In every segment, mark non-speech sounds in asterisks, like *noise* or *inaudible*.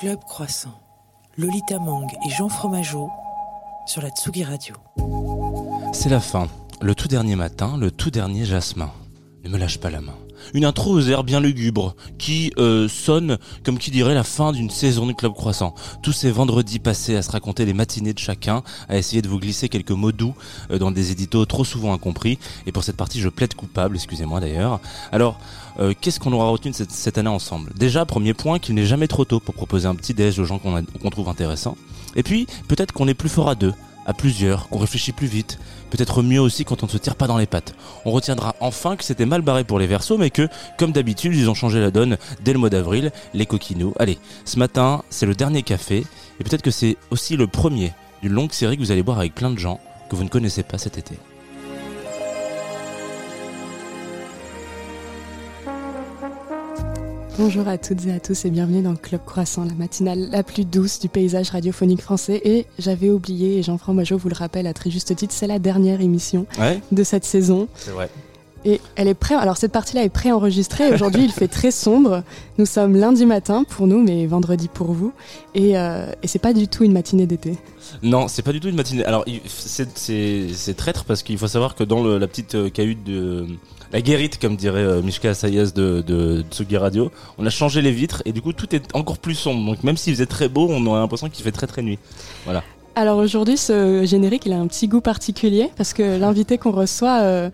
Club Croissant, Lolita Mang et Jean Fromageau sur la Tsugi Radio. C'est la fin, le tout dernier matin, le tout dernier jasmin. Ne me lâche pas la main. Une intro aux airs bien lugubres qui euh, sonne comme qui dirait la fin d'une saison du Club Croissant. Tous ces vendredis passés à se raconter les matinées de chacun, à essayer de vous glisser quelques mots doux euh, dans des éditos trop souvent incompris. Et pour cette partie, je plaide coupable, excusez-moi d'ailleurs. Alors, euh, qu'est-ce qu'on aura retenu cette, année ensemble? Déjà, premier point, qu'il n'est jamais trop tôt pour proposer un petit déj aux gens qu'on trouve intéressants. Et puis, peut-être qu'on est plus fort à deux, à plusieurs, qu'on réfléchit plus vite. Peut-être mieux aussi quand on ne se tire pas dans les pattes. On retiendra enfin que c'était mal barré pour les Verseaux, mais que, comme d'habitude, ils ont changé la donne dès le mois d'avril, les coquinots. Allez, ce matin, c'est le dernier café, et peut-être que c'est aussi le premier d'une longue série que vous allez boire avec plein de gens que vous ne connaissez pas cet été. Bonjour à toutes et à tous et bienvenue dans Club Croissant, la matinale la plus douce du paysage radiophonique français. Et j'avais oublié, et Jean-François Majot vous le rappelle à très juste titre, c'est la dernière émission Ouais, de cette saison. c'est vrai. Et elle est prêt. Alors cette partie-là est pré-enregistrée. Aujourd'hui, il fait très sombre. Nous sommes lundi matin pour nous, mais vendredi pour vous. Et, euh, et c'est pas du tout une matinée d'été. Non, c'est pas du tout une matinée. Alors, c'est- traître parce qu'il faut savoir que dans le- la petite euh, cahute de. La guérite, comme dirait euh, Mishka Sayas de, de Tsugi Radio, on a changé les vitres et du coup tout est encore plus sombre. Donc même s'il faisait très beau, on aurait l'impression qu'il fait très très nuit. Alors aujourd'hui, ce générique, il a un petit goût particulier parce que l'invité qu'on reçoit, euh,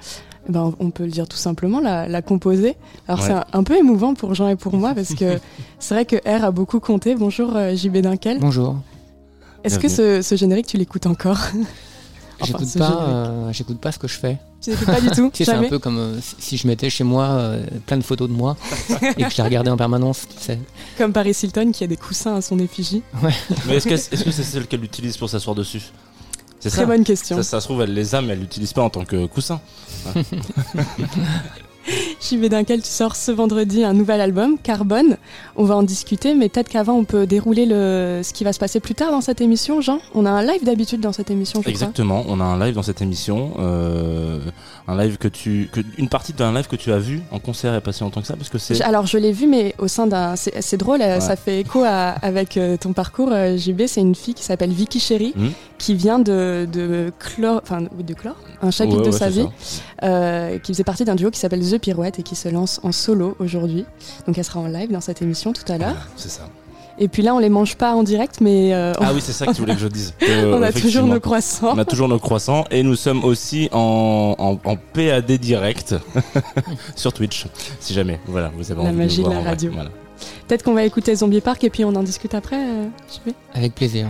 ben, on peut le dire tout simplement, l'a, l'a composé. Alors Ouais. c'est un, un peu émouvant pour Jean et pour moi parce que *laughs* c'est vrai que R a beaucoup compté. Bonjour euh, JB Dunkel. Bonjour. Est-ce que ce, ce générique, tu l'écoutes encore? Enfin, j'écoute pas, euh, j'écoute pas ce que je fais. Tu l'écoutes pas du tout *laughs* Tu sais, c'est un peu comme euh, si- je mettais chez moi euh, plein de photos de moi *laughs* et que je les regardais en permanence. Tu sais. Comme Paris Hilton qui a des coussins à son effigie. *laughs* Mais est-ce que c'est celle qu'elle utilise pour s'asseoir dessus C'est Très ça. bonne question. Ça, ça se trouve, elle les a, mais elle l'utilise pas en tant que coussin. *laughs* JB Dunkel, tu sors ce vendredi un nouvel album, Carbone. On va en discuter, mais peut-être qu'avant, on peut dérouler le... ce qui va se passer plus tard dans cette émission, Jean. On a un live d'habitude dans cette émission, je crois. Exactement. On a un live dans cette émission, euh, un live que tu, que, une partie d'un live que tu as vu en concert et passé longtemps que ça, parce que c'est. Alors je l'ai vu, mais au sein d'un, c'est drôle, euh, Ouais. ça fait écho à- avec euh, ton parcours, JB. C'est une fille qui s'appelle Vicky Chéri, Mhm. Qui vient de de Chlore, enfin de Chlore, un chapitre Ouais, de ouais, sa vie, euh, qui faisait partie d'un duo qui s'appelle The Pirouette et qui se lance en solo aujourd'hui. Donc elle sera en live dans cette émission tout à l'heure. Voilà, c'est ça. Et puis là, on les mange pas en direct, mais euh, Ah oui, c'est ça que tu voulais que je dise. *laughs* Euh, on a toujours nos croissants. On a toujours nos croissants et nous sommes aussi en, en, en PAD direct *laughs* sur Twitch, si jamais. Voilà, vous avez La envie magie de, nous de voir la en vrai. radio. Voilà. Peut-être qu'on va écouter Zombie Park et puis on en discute après. euh, JB. Avec plaisir.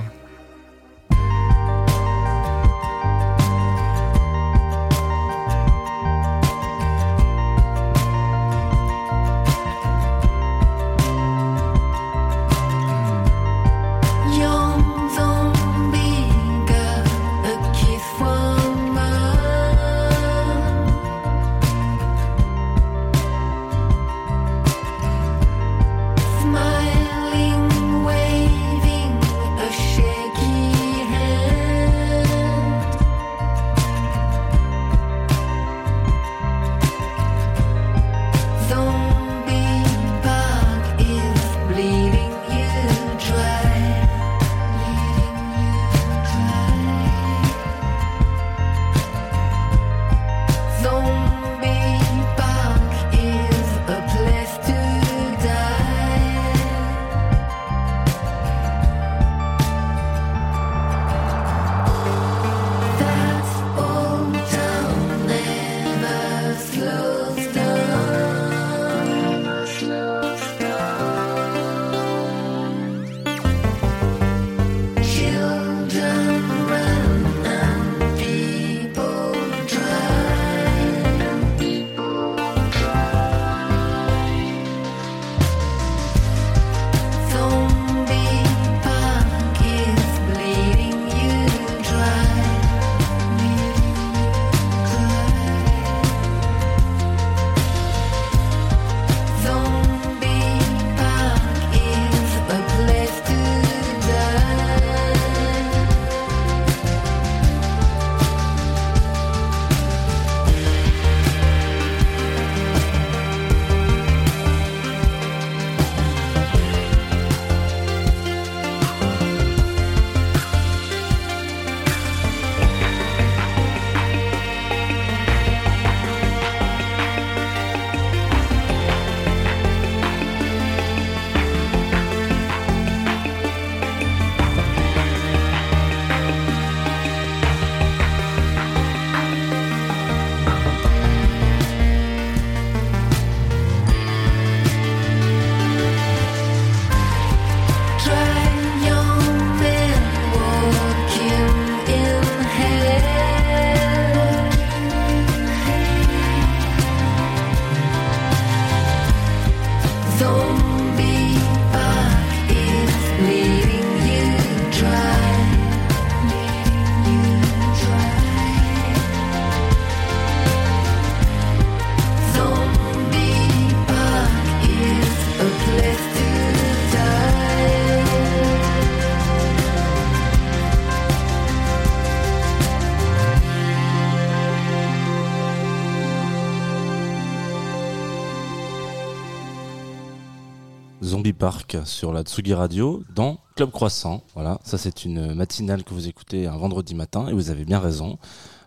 Sur la Tsugi Radio dans Club Croissant. Voilà, ça c'est une matinale que vous écoutez un vendredi matin et vous avez bien raison.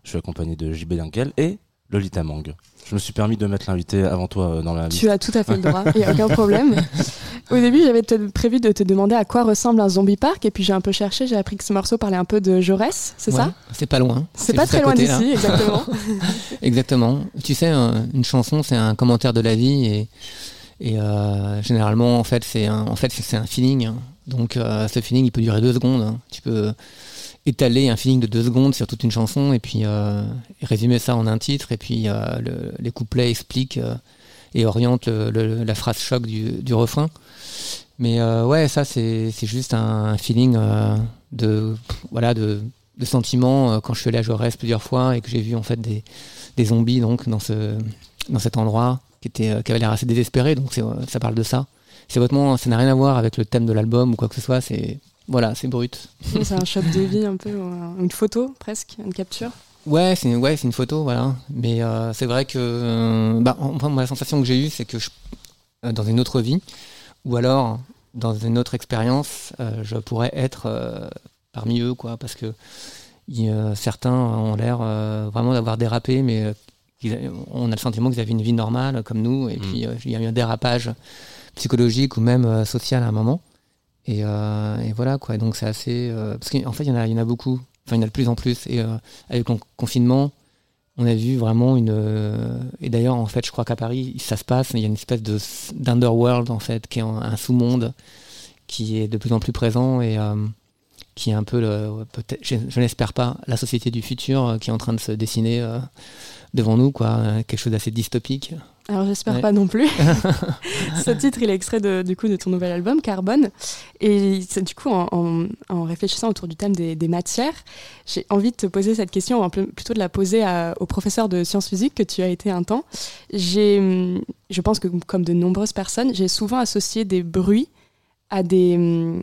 Je suis accompagné de JB Dunkel et Lolita Mang. Je me suis permis de mettre l'invité avant toi euh, dans la liste. Tu as tout à fait le droit, il n'y a aucun problème. *laughs* Au début, j'avais prévu de te demander à quoi ressemble un zombie park, et puis j'ai un peu cherché, j'ai appris que ce morceau parlait un peu de Jaurès, c'est Ouais, ça C'est pas loin. C'est pas très loin d'ici, exactement. *laughs* Exactement. Tu sais, un- une chanson, c'est un commentaire de la vie et, et euh, généralement, en fait, c'est un, en fait, un feeling. hein. Donc, euh, ce feeling, il peut durer deux secondes. hein. Tu peux étaler un feeling de deux secondes sur toute une chanson et puis euh, résumer ça en un titre et puis le- les couplets expliquent et orientent la phrase choc du, du refrain. Mais ouais, ça, c'est juste un feeling de, voilà, de, de sentiment quand je suis allé à Jaurès plusieurs fois et que j'ai vu en fait des, des zombies donc dans ce dans cet endroit qui était euh, qui avait l'air assez désespéré donc euh, ça parle de ça. C'est vraiment ça n'a rien à voir avec le thème de l'album ou quoi que ce soit c'est voilà c'est brut. C'est un *laughs* shot de vie un peu, un- une photo presque, une capture. ouais c'est ouais c'est une photo voilà. Mais euh, c'est vrai que euh, bah, enfin, moi la sensation que j'ai eue c'est que je, euh, dans une autre vie ou alors dans une autre expérience euh, je pourrais être euh, parmi eux quoi parce que euh, certains ont l'air euh, vraiment d'avoir dérapé mais euh, on a le sentiment qu'ils avaient une vie normale comme nous et Mm. puis euh, il y a eu un dérapage psychologique ou même euh, social à un moment. Et, euh, et voilà quoi. Donc c'est assez parce qu'en fait il y en a il y en a beaucoup. Enfin il y en a de plus en plus. Et avec le confinement on a vu vraiment une et d'ailleurs en fait je crois qu'à Paris ça se passe il y a une espèce de d'underworld en fait qui est un, sous-monde qui est de plus en plus présent. Et qui est un peu le je, je n'espère pas la société du futur euh, qui est en train de se dessiner euh, devant nous quoi euh, quelque chose d'assez dystopique Alors j'espère Ouais. pas non plus. *laughs* Ce titre, il est extrait de, du coup de ton nouvel album Carbone. Et c'est du coup en, en- en réfléchissant autour du thème des, des matières, j'ai envie de te poser cette question, plutôt de la poser à- au professeur de sciences physiques que tu as été un temps. J'ai, je pense que comme de nombreuses personnes, j'ai souvent associé des bruits à des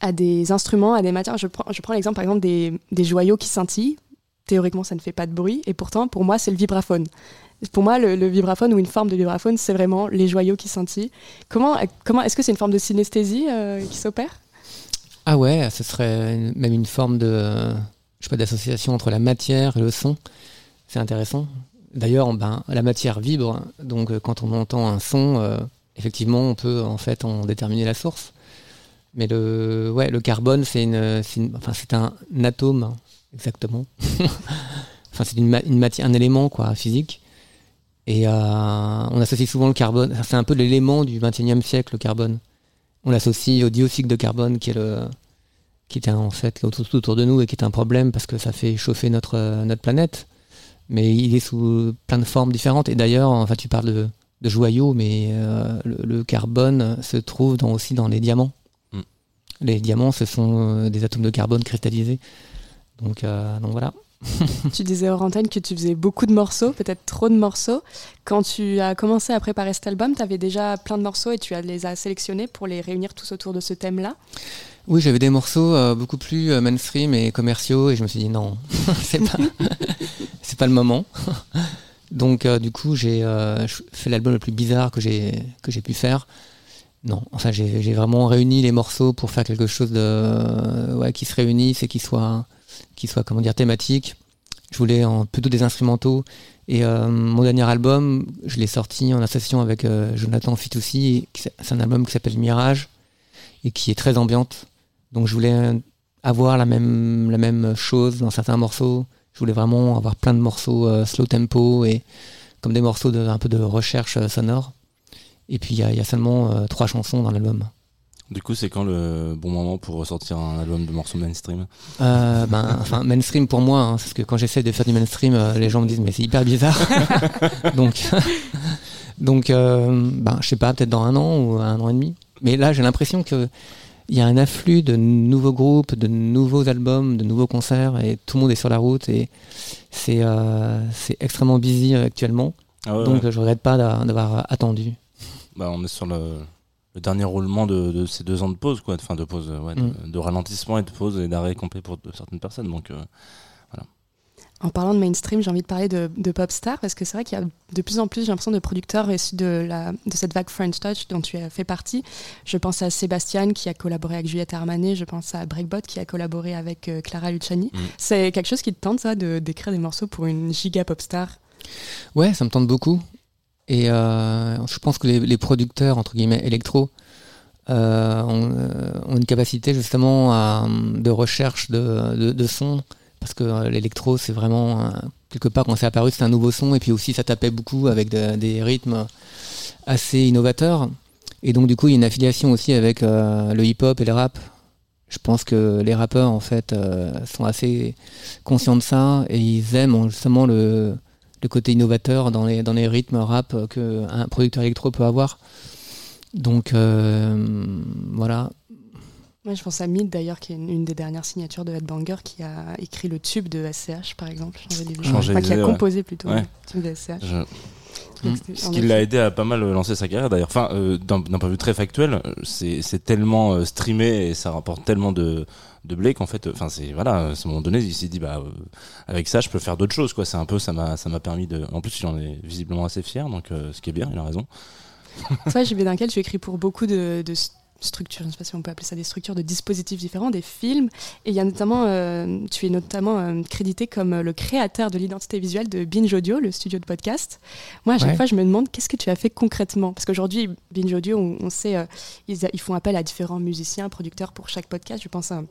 à des instruments, à des matières. Je prends, je prends l'exemple par exemple des, des joyaux qui scintillent. Théoriquement, ça ne fait pas de bruit, et pourtant, pour moi, c'est le vibraphone. Pour moi, le, vibraphone ou une forme de vibraphone, c'est vraiment les joyaux qui scintillent. Comment, comment est-ce que c'est une forme de synesthésie euh, qui s'opère? Ah ouais, ce serait même une forme de, je sais pas, d'association entre la matière et le son. C'est intéressant. D'ailleurs, ben, la matière vibre, donc euh, quand on entend un son, euh, effectivement, on peut en fait en déterminer la source. Mais le, ouais, le carbone, c'est une, une- enfin, c'est un atome, hein, exactement. *laughs* enfin, c'est une, une matière, un élément quoi, physique. Et euh, on associe souvent le carbone. C'est un peu l'élément du 21e siècle, le carbone. On l'associe au dioxyde de carbone, qui est le, qui un- en fait là, tout autour de nous et qui est un problème parce que ça fait chauffer notre notre planète. Mais il est sous plein de formes différentes. Et d'ailleurs, enfin, tu parles de, de joyaux, mais euh, le, carbone se trouve aussi dans les diamants. Les diamants, ce sont euh, des atomes de carbone cristallisés. Donc, euh, donc voilà. *laughs* Tu disais hors antenne que tu faisais beaucoup de morceaux, peut-être trop de morceaux. Quand tu as commencé à préparer cet album, tu avais déjà plein de morceaux et tu les as sélectionnés pour les réunir tous autour de ce thème-là. Oui, j'avais des morceaux euh, beaucoup plus mainstream et commerciaux et je me suis dit non, *laughs* c'est pas, *laughs* c'est pas le moment. Donc euh, du coup, j'ai fait l'album le plus bizarre que j'ai que j'ai pu faire. Non, enfin j'ai vraiment réuni les morceaux pour faire quelque chose de ouais qui se réunisse et qui soit qui soit comment dire thématique. Je voulais plutôt des instrumentaux et euh, mon dernier album, je l'ai sorti en association avec euh, Jonathan Fitoussi. C'est un album qui s'appelle Mirage et qui est très ambiante. Donc je voulais avoir la même, la même chose dans certains morceaux. Je voulais vraiment avoir plein de morceaux euh, slow tempo et comme des morceaux de, un peu de recherche euh, sonore. Et puis il y, a- il y a seulement euh, trois chansons dans l'album. Du coup, c'est quand le bon moment pour ressortir un album de morceaux mainstream? Euh, ben, enfin, mainstream pour moi, hein, parce que quand j'essaie de faire du mainstream, euh, les gens me disent mais c'est hyper bizarre. *laughs* donc, *laughs* donc, euh, ben, je sais pas, peut-être dans un an ou un an et demi. Mais là, j'ai l'impression que il y a un afflux de nouveaux groupes, de nouveaux albums, de nouveaux concerts, et tout le monde est sur la route et c'est c'est extrêmement busy actuellement. Ah ouais, donc, ouais. je regrette pas d'a- d'avoir attendu. Bah, on est sur le, le dernier roulement de, de ces deux ans de pause, quoi. Enfin, de pause, euh, ouais, de, Mm. de ralentissement et de pause et d'arrêt complet pour de- certaines personnes. Donc, euh, En parlant de mainstream, j'ai envie de parler de, de pop star parce que c'est vrai qu'il y a de plus en plus, j'ai l'impression, de producteurs issus de, la, de cette vague French Touch dont tu as fait partie. Je pense à Sébastien qui a collaboré avec Juliette Armanet, je pense à Breakbot qui a collaboré avec euh, Clara Luciani. Mm. C'est quelque chose qui te tente, ça, de- d'écrire des morceaux pour une giga pop star? Ouais, ça me tente beaucoup. Et euh, je pense que les, producteurs, entre guillemets, électro, euh, ont, euh, ont une capacité justement de recherche de, de, de son. Parce que l'électro, c'est vraiment, quelque part, quand c'est apparu, c'était un nouveau son. Et puis aussi, ça tapait beaucoup avec de- des rythmes assez innovateurs. Et donc, du coup, il y a une affiliation aussi avec le hip-hop et le rap. Je pense que les rappeurs, en fait, sont assez conscients de ça et ils aiment justement le, le côté innovateur dans les, dans les rythmes rap qu'un producteur électro peut avoir. Donc euh, voilà. Moi, je pense à Mid d'ailleurs, qui est une, une des dernières signatures de Headbanger, qui a écrit le tube de SCH par exemple, Changer les. Changer Enfin, qui a ouais. composé plutôt Ouais. le tube de SCH. Je- Mm. Ce qui l'a aidé à pas mal lancer sa carrière d'ailleurs. Enfin, euh, d'un point de vue très factuel, euh, c'est c'est tellement euh, streamé et ça rapporte tellement de, de blé qu'en fait, euh, enfin, c'est voilà, à ce moment donné, il s'est dit, bah, euh, avec ça, je peux faire d'autres choses, quoi. C'est un peu, ça m'a ça m'a permis de. En plus, il en est visiblement assez fier, donc euh, ce qui est bien, il a raison. Toi, Dunkel, tu écris pour beaucoup de, structures, je ne sais pas si on peut appeler ça des structures de dispositifs différents, des films. Et il y a notamment, euh, tu es notamment euh, crédité comme euh, le créateur de l'identité visuelle de Binge Audio, le studio de podcast. Moi, à chaque Ouais. fois, je me demande qu'est-ce que tu as fait concrètement? Parce qu'aujourd'hui, Binge Audio, on, on sait, euh, ils, font appel à différents musiciens, producteurs pour chaque podcast. Je pense à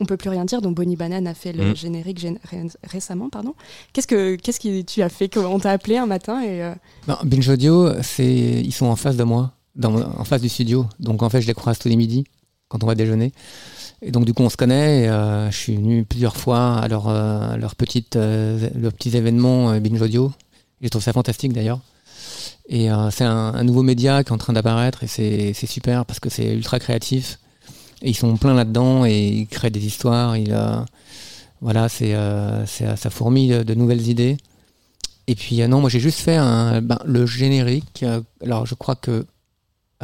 On peut plus rien dire, dont Bonnie Banane a fait le Mm. générique gén- ré- récemment. pardon. Qu'est-ce que qu'est-ce que tu as fait On t'a appelé un matin et Ben, Binge Audio, ils sont en face de moi, en face du studio. Donc en fait, je les croise tous les midis quand on va déjeuner. Et donc du coup, on se connaît. Et, euh, je suis venu plusieurs fois à leur, euh, leurs petits événements euh, Binge Audio. Je trouve ça fantastique d'ailleurs. Et c'est un, nouveau média qui est en train d'apparaître et c'est super parce que c'est ultra créatif. Et ils sont pleins là-dedans et ils créent des histoires. Ils, voilà, c'est ça fourmille de, nouvelles idées. Et puis non, moi j'ai juste fait ben, le générique. alors je crois que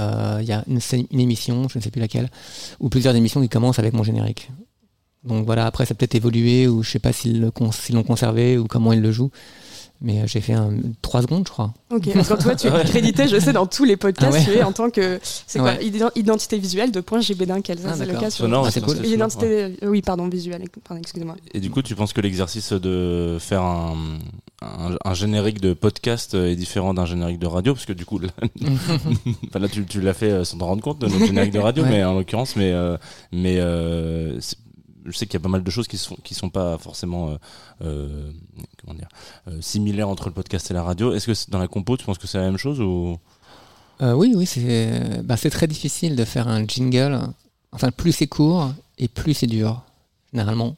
euh, il y a une, émission, je ne sais plus laquelle, ou plusieurs émissions qui commencent avec mon générique. Donc voilà, après ça peut-être évolué ou je sais pas s'ils l'ont conservé ou comment ils le jouent. Mais euh, j'ai fait un, 3 secondes, je crois. Ok, parce que toi, tu es *laughs* crédité, je sais, dans tous les podcasts, Ah ouais. tu es en tant que. C'est quoi Ouais. Identité visuelle de point JB Dunkel, ça Ah, c'est le cas sur. Sonore, Ah, c'est cool. ouais. Identité. euh, Oui, pardon, visuelle, pardon, excusez-moi. Et du coup, tu penses que l'exercice de faire un, un, un générique de podcast est différent d'un générique de radio? Parce que du coup, là, *laughs* enfin, là, tu, tu l'as fait euh, sans t'en rendre compte de notre générique de radio, Ouais. mais en l'occurrence, mais, euh, mais euh, je sais qu'il y a pas mal de choses qui sont qui sont pas forcément euh, euh, comment dire euh, similaires entre le podcast et la radio. Est-ce que dans la compo, tu penses que c'est la même chose ou? Oui, oui, c'est bah, c'est très difficile de faire un jingle. Enfin, plus c'est court et plus c'est dur, généralement.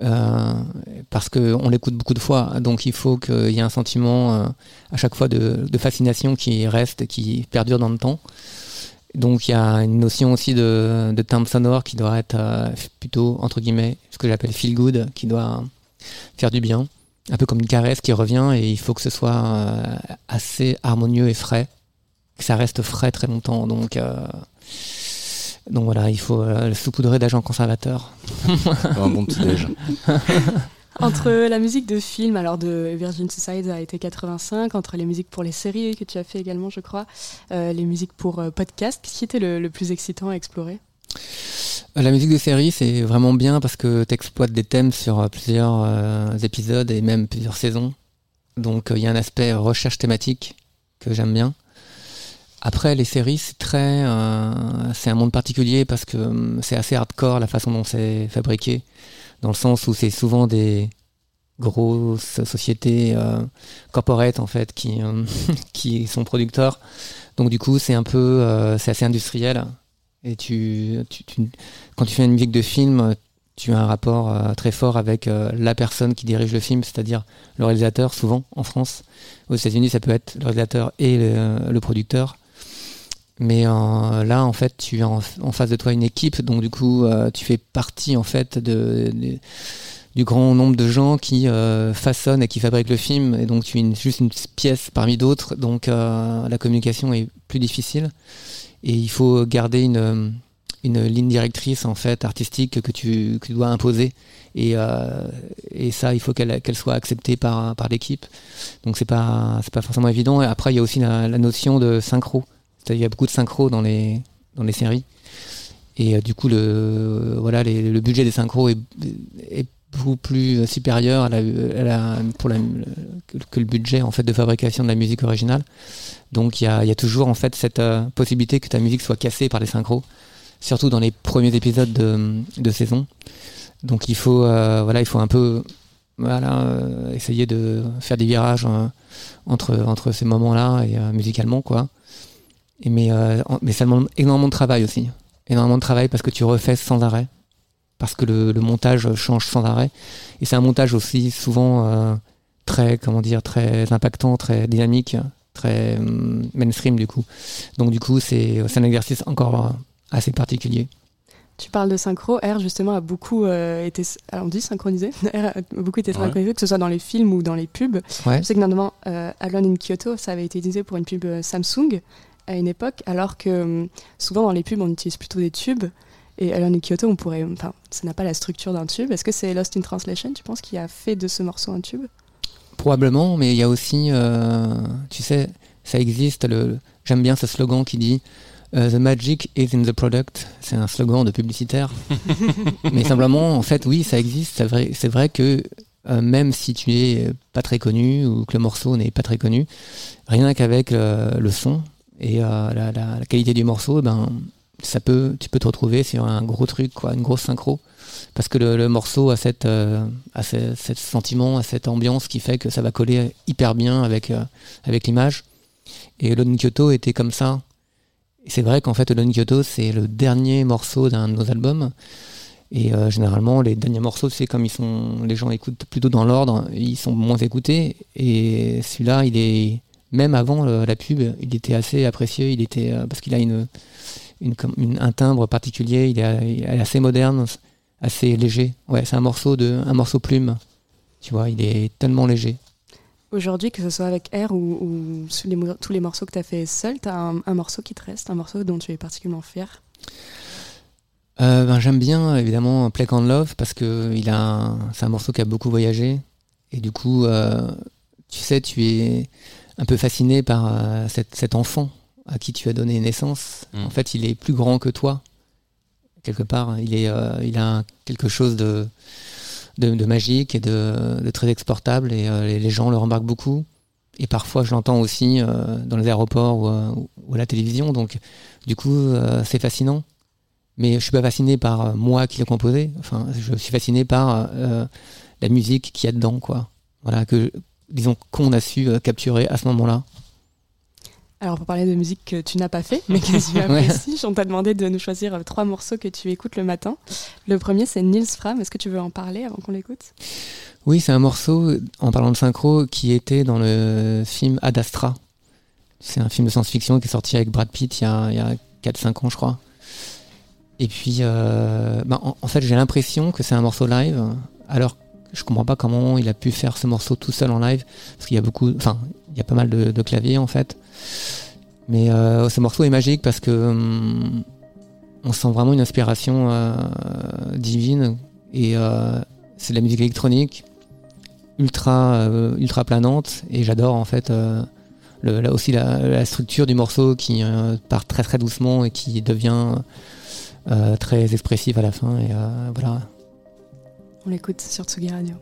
Euh, parce qu'on l'écoute beaucoup de fois, donc il faut qu'il y ait un sentiment euh, à chaque fois de, de fascination qui reste, qui perdure dans le temps. Donc il y a une notion aussi de, de timbre sonore qui doit être euh, plutôt, entre guillemets, ce que j'appelle feel good, qui doit faire du bien, un peu comme une caresse qui revient, et il faut que ce soit euh, assez harmonieux et frais, que ça reste frais très longtemps. Donc, euh, donc voilà, il faut le saupoudrer d'agents conservateurs. Un bon petit déj *laughs* *laughs* Entre la musique de film, alors de Virgin Suicide a été 85, entre les musiques pour les séries que tu as fait également, je crois, euh, les musiques pour euh, podcast, qu'est-ce qui était le, plus excitant à explorer? Euh, La musique de série, c'est vraiment bien parce que tu exploites des thèmes sur euh, plusieurs épisodes et même plusieurs saisons. Donc il y a un aspect recherche thématique que j'aime bien. Après, les séries, c'est très, c'est un monde particulier parce que hum, c'est assez hardcore la façon dont c'est fabriqué, dans le sens où c'est souvent des grosses sociétés euh, en fait qui euh, *laughs* qui sont producteurs. Donc du coup, c'est un peu, euh, c'est assez industriel. Et tu, quand tu fais une musique de film, tu as un rapport euh, très fort avec la personne qui dirige le film, c'est-à-dire le réalisateur, souvent en France. Aux États-Unis, ça peut être le réalisateur et le producteur. Mais euh, là, en fait, tu as en, face de toi une équipe, donc du coup, euh, tu fais partie en fait du grand nombre de gens qui euh, façonnent et qui fabriquent le film, et donc tu es juste une pièce parmi d'autres, donc la communication est plus difficile, et il faut garder une, ligne directrice en fait artistique que tu, dois imposer. Et, ça il faut qu'elle soit acceptée par, l'équipe. Donc c'est pas pas forcément évident. Et après il y a aussi la, notion de synchro il y a beaucoup de synchro dans les dans les séries et euh, du coup le voilà le budget des synchros est, beaucoup plus supérieur à la, pour la, que, le budget en fait de fabrication de la musique originale donc il y a, y a toujours en fait cette euh, possibilité que ta musique soit cassée par les synchros surtout dans les premiers épisodes de, de saison. Donc il faut, euh, voilà, il faut un peu voilà, euh, essayer de faire des virages euh, entre, entre ces moments-là et euh, musicalement quoi. Et mais, euh, mais ça demande énormément de travail aussi. Énormément de travail parce que tu refais sans arrêt. Parce que le, le montage change sans arrêt. Et c'est un montage aussi souvent euh, très, comment dire, très impactant, très dynamique, très hum, mainstream du coup. Donc du coup, c'est c'est un exercice encore euh, assez particulier. Tu parles de synchro. R, justement, a beaucoup euh, été. Alors, on dit synchronisé. *laughs* R a beaucoup été Ouais. synchronisé, que ce soit dans les films ou dans les pubs. Ouais. Je sais que notamment euh, Alone in Kyoto, ça avait été utilisé pour une pub Samsung à une époque, alors que euh, souvent dans les pubs, on utilise plutôt des tubes. Et Alone in Kyoto, on pourrait. Enfin, ça n'a pas la structure d'un tube. Est-ce que c'est Lost in Translation, tu penses, qui a fait de ce morceau un tube? Probablement, mais il y a aussi, euh, tu sais, ça existe. Le, j'aime bien ce slogan qui dit euh, The magic is in the product. C'est un slogan de publicitaire. *laughs* mais simplement, en fait, oui, ça existe. C'est vrai, c'est vrai que euh, même si tu es pas très connu ou que le morceau n'est pas très connu, rien qu'avec le son et euh, la, qualité du morceau, ben, ça peut, tu peux te retrouver sur un gros truc, quoi, une grosse synchro. Parce que le, morceau a, cette, euh, a ce, sentiment, a cette ambiance qui fait que ça va coller hyper bien avec, euh, avec l'image. Et Lone Kyoto était comme ça. C'est vrai qu'en fait, Lone Kyoto, c'est le dernier morceau d'un de nos albums. Et généralement, les derniers morceaux, c'est comme ils sont, les gens écoutent plutôt dans l'ordre, ils sont moins écoutés. Et celui-là, il est même avant euh, la pub, il était assez apprécié. Il était euh, parce qu'il a une, une, comme- une- un timbre particulier. Il est, il est assez moderne, assez léger. Ouais, c'est un morceau de, un morceau plume. Tu vois, il est tellement léger. Aujourd'hui, que ce soit avec R ou, les tous les morceaux que tu as fait seul, tu as un, un morceau qui te reste, un morceau dont tu es particulièrement fier? Euh, ben, j'aime bien évidemment Plague on Love parce que il a un- c'est un morceau qui a beaucoup voyagé et du coup tu sais tu es un peu fasciné par euh, cet, cet enfant à qui tu as donné naissance. Mm. En fait il est plus grand que toi quelque part. Il est euh, il a quelque chose de de, de magique et de, de très exportable et euh, les, les gens le remarquent beaucoup. Et parfois je l'entends aussi dans les aéroports ou, ou à la télévision donc du coup c'est fascinant mais je suis pas fasciné par moi qui l'ai composé. Enfin, je suis fasciné par la musique qu'il y a dedans, quoi. Voilà, que disons qu'on a su euh, capturer à ce moment-là. Alors, pour parler de musique que tu n'as pas fait, mais que tu *laughs* apprécies, on t'a demandé de nous choisir euh, trois morceaux que tu écoutes le matin. Le premier, c'est Nils Fram. Est-ce que tu veux en parler avant qu'on l'écoute? Oui, c'est un morceau, en parlant de synchro, qui était dans le film Ad Astra. C'est un film de science-fiction qui est sorti avec Brad Pitt il y a, il y a 4-5 ans, je crois. Et puis, euh, bah, en, en fait, j'ai l'impression que c'est un morceau live, alors que je comprends pas comment il a pu faire ce morceau tout seul en live, parce qu'il y a beaucoup, enfin, il y a pas mal de, claviers en fait. Mais euh, ce morceau est magique parce que hum, on sent vraiment une inspiration euh, divine et euh, c'est de la musique électronique ultra ultra planante et j'adore en fait là aussi la, la structure du morceau qui part très très doucement et qui devient très expressive à la fin et voilà On l'écoute sur Tsugi Radio.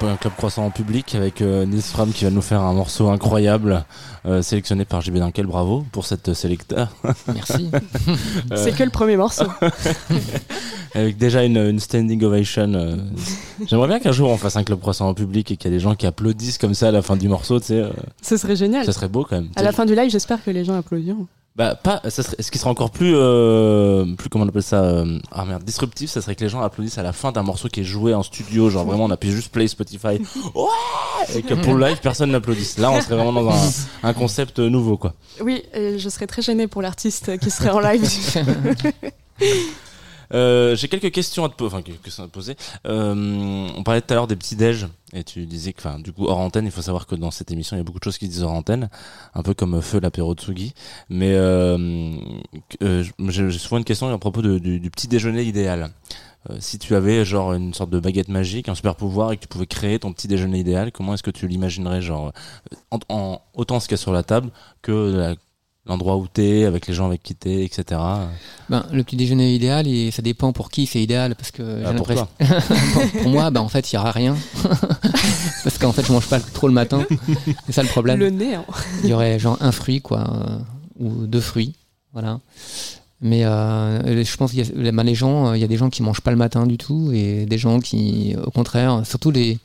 Club croissant en public avec euh, Nils Fram qui va nous faire un morceau incroyable euh, sélectionné par JB Dunkel. Bravo pour cette sélecteur. Merci. *laughs* C'est que le premier morceau. *laughs* avec déjà une, une standing ovation. euh. J'aimerais bien qu'un jour on fasse un club croissant en public et qu'il y a des gens qui applaudissent comme ça à la fin du morceau. Tu sais, euh, Ce serait génial. ça serait beau quand même. À la fin du live, j'espère que les gens applaudiront. Bah pas, ça serait, ce qui serait encore plus, euh, plus comment on appelle ça, euh, ah merde, disruptif, ça serait que les gens applaudissent à la fin d'un morceau qui est joué en studio, genre vraiment on appuie juste play Spotify, *laughs* ouais, et que pour le live personne n'applaudisse. Là on serait vraiment dans un, un concept nouveau quoi. Oui, et je serais très gênée pour l'artiste qui serait en live. *laughs* Euh, J'ai quelques questions à te poser, questions. Euh, on parlait tout à l'heure des petits déj et tu disais que, du coup hors antenne, il faut savoir que dans cette émission il y a beaucoup de choses qui se disent hors antenne, un peu comme Feu l'apéro Tsugi. Mais euh, euh, j'ai souvent une question à propos du, petit déjeuner idéal. Euh, si tu avais genre une sorte de baguette magique, un super pouvoir et que tu pouvais créer ton petit déjeuner idéal, comment est-ce que tu l'imaginerais genre euh, en, en- autant ce qu'il y a sur la table que la- l'endroit où t'es, avec les gens avec qui t'es, etc. Ben, le petit déjeuner idéal, et ça dépend pour qui c'est idéal, parce que Ah, j'ai pour l'impression. *laughs* moi, ben, en fait, il y aura rien. *laughs* parce qu'en fait, je mange pas trop le matin. C'est ça le problème. le nez. hein. Il y aurait genre un fruit, quoi, euh, ou deux fruits, voilà. Mais euh, je pense qu'il y a ben, les gens, euh, il y a des gens qui mangent pas le matin du tout, et des gens qui, au contraire, surtout les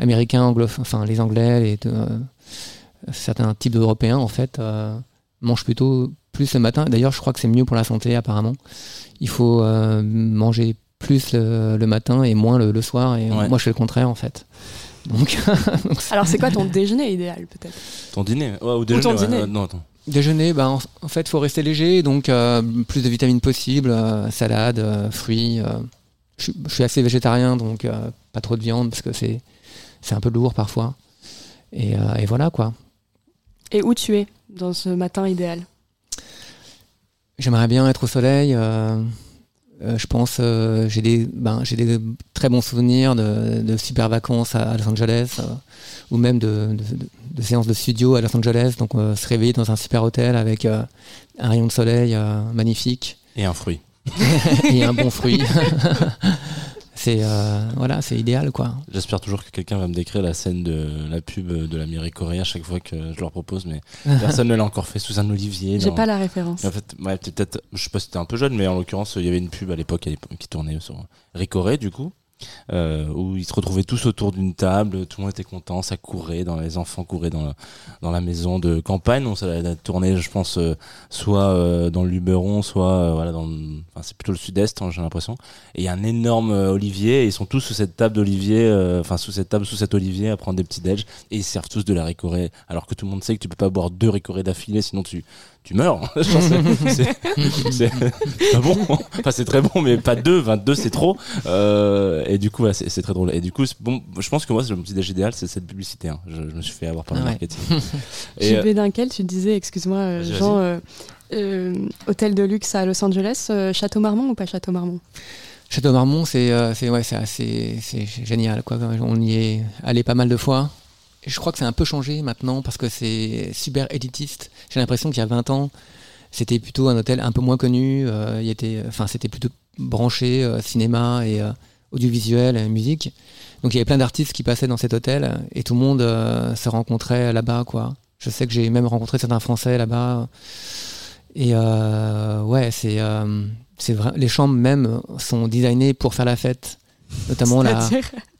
Américains, anglophones, enfin les Anglais, les, euh, certains types d'Européens, en fait, mangent plutôt plus le matin. D'ailleurs, je crois que c'est mieux pour la santé, apparemment. Il faut euh, manger plus le, le matin et moins le, le soir. Et Ouais. moi, je fais le contraire, en fait. Donc, *laughs* Alors, c'est quoi ton déjeuner idéal, peut-être? Ton dîner? Ouais, Ou déjeuner ton ouais, dîner. ouais, non, attends. Déjeuner, bah, en, en fait, faut rester léger, donc euh, plus de vitamines possible, euh, salade, euh, fruits. euh. je, suis- je suis assez végétarien, donc euh, pas trop de viande parce que c'est c'est un peu lourd parfois. Et, euh, et voilà quoi. Et où tu es dans ce matin idéal J'aimerais bien être au soleil. euh, euh, je pense, euh, j'ai des, ben, j'ai des très bons souvenirs de, de super vacances à, à Los Angeles, euh, ou même de, de- de- de séances de studio à Los Angeles. Donc, euh, se réveiller dans un super hôtel avec euh, un rayon de soleil euh, magnifique. Et un fruit. *laughs* et un bon fruit. *laughs* c'est euh, voilà, c'est idéal quoi. J'espère toujours que quelqu'un va me décrire la scène de la pub de la mairie coréenne à chaque fois que je leur propose, mais *laughs* personne ne l'a encore fait sous un olivier. J'ai pas la référence. En fait, ouais, peut-être, je sais pas si t'es un peu jeune, mais en l'occurrence, il y avait une pub à l'époque à l'époque, qui tournait sur Ricoré, du coup, euh, où ils se retrouvaient tous autour d'une table, tout le monde était content, ça courait, dans les enfants couraient dans la, maison de campagne, donc ça a je pense, euh, soit euh, dans le Luberon, soit voilà, dans, c'est plutôt le sud-est, hein, j'ai l'impression. Et il y a un énorme olivier, ils sont tous sous cette table d'olivier, enfin sous cette table, sous cet olivier, à prendre des petits déj, et ils servent tous de la ricorée, alors que tout le monde sait que tu peux pas boire deux ricorées d'affilée, sinon tu tu meurs. *laughs* Je c'est- c'est c'est pas bon. Enfin, c'est très bon, mais pas deux. 22, c'est trop. Euh, et du coup, voilà, c'est très drôle. Et du coup, bon, je pense que moi, c'est le petit déj idéal, c'est cette publicité. hein. Je, je me suis fait avoir par le ouais. marketing. *laughs* Et, euh, JB Dunkel, tu disais, excuse-moi, euh, Jean, euh, euh, hôtel de luxe à Los Angeles, euh, Château Marmont ou pas Château Marmont Château Marmont, c'est euh, c'est ouais, c'est assez c'est génial quoi. On y est allé pas mal de fois. Je crois que c'est un peu changé maintenant parce que c'est super élitiste. J'ai l'impression qu'il y a 20 ans, c'était plutôt un hôtel un peu moins connu. euh, il était, enfin, c'était plutôt branché euh, cinéma et euh, audiovisuel, et musique. Donc il y avait plein d'artistes qui passaient dans cet hôtel et tout le monde se rencontrait là-bas quoi. Je sais que j'ai même rencontré certains Français là-bas. Et ouais, c'est c'est vrai. Les chambres même sont designées pour faire la fête. Notamment la,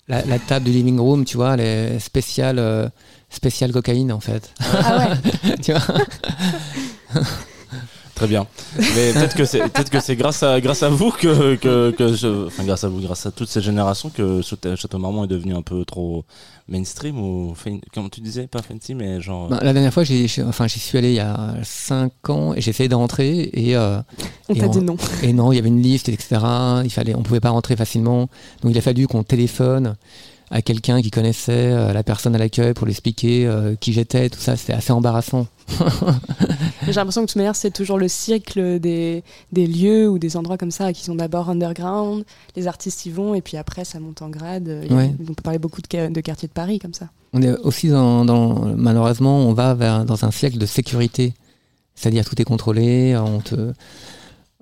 la, la table du living room, tu vois, elle est spéciale, euh, spéciale cocaïne en fait. Ah ouais, *laughs* tu vois *laughs* Très bien. Mais peut-être que c'est peut-être que c'est grâce à grâce à vous que que, que je- enfin grâce à vous, grâce à toute cette génération que Château Château Marmont est devenu un peu trop mainstream ou comme tu disais pas fancy mais genre Ben, La dernière fois, j'ai, enfin, j'y suis allé il y a 5 ans et j'ai essayé de rentrer et, euh, on t'a dit non. et non, il y avait une liste, etc. Il fallait, on pouvait pas rentrer facilement. Donc il a fallu qu'on téléphone à quelqu'un qui connaissait euh, la personne à l'accueil pour lui expliquer euh, qui j'étais, tout ça. C'était assez embarrassant. *laughs* J'ai l'impression que de toute manière, c'est toujours le cycle des, des lieux ou des endroits comme ça qui sont d'abord underground, les artistes y vont et puis après ça monte en grade. A- Ouais. On peut parler beaucoup de, de quartiers de Paris comme ça. On est aussi dans, dans- malheureusement, on va vers, dans un siècle de sécurité. C'est-à-dire tout est contrôlé, on te,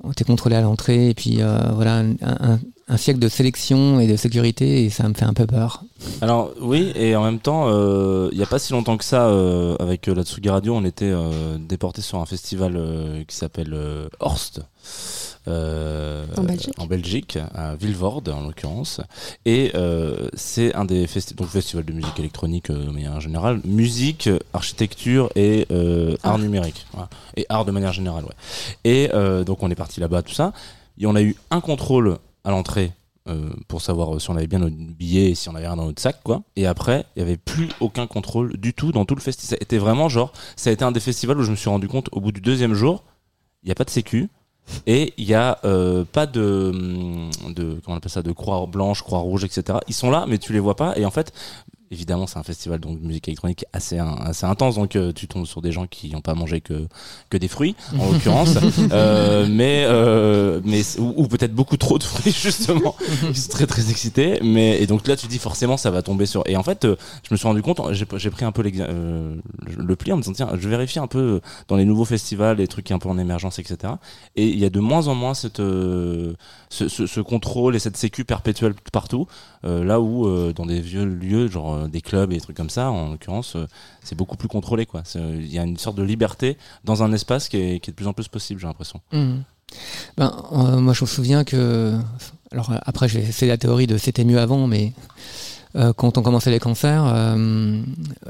on était contrôlé à l'entrée et puis euh, voilà un, un- un siècle de sélection et de sécurité et ça me fait un peu peur. Alors oui, et en même temps, euh, il n'y a pas si longtemps que ça, euh, avec euh, la Tsugi Radio, on était euh, déporté sur un festival euh, qui s'appelle euh, Horst. euh, En Belgique en Belgique, à Vilvoorde en l'occurrence, et euh, c'est un des festi donc festivals de musique électronique euh, mais en général, musique, euh, architecture et euh, art Art. numérique, voilà. et art de manière générale, ouais. Et euh, donc on est parti là-bas, tout ça, et on a eu un contrôle à l'entrée euh, pour savoir euh, si on avait bien notre billet et si on avait rien dans notre sac, quoi. Et après, il y avait plus aucun contrôle du tout dans tout le festival. Été vraiment genre, ça a été un des festivals où je me suis rendu compte au bout du deuxième jour, il n'y a pas de sécu. Et il y a euh, pas de, hum, de comment on appelle ça de croix blanche, croix rouge, etc. Ils sont là, mais tu les vois pas. Et en fait, évidemment, c'est un festival donc de musique électronique assez assez intense, donc euh, tu tombes sur des gens qui n'ont pas mangé que que des fruits en *laughs* l'occurrence, Euh, mais euh, mais ou, ou peut-être beaucoup trop de fruits justement. *laughs* Ils sont très très excités, mais et donc là tu dis forcément ça va tomber sur. Et en fait, euh, je me suis rendu compte, j'ai pris un peu euh, le pli en me disant tiens, je vérifie un peu dans les nouveaux festivals, les trucs un peu en émergence, etc. Et il y a de moins en moins cette ce, ce, ce contrôle et cette sécu perpétuelle partout. Euh, là où euh, dans des vieux lieux, genre euh, des clubs et des trucs comme ça, en l'occurrence, euh, c'est beaucoup plus contrôlé. quoi. C'est- Il y a une sorte de liberté dans un espace qui est, qui est de plus en plus possible, j'ai l'impression. Mhm. Ben, euh, moi, je me souviens que. Alors, euh, après, j'ai- c'est la théorie de c'était mieux avant, mais euh, quand on commençait les concerts, euh,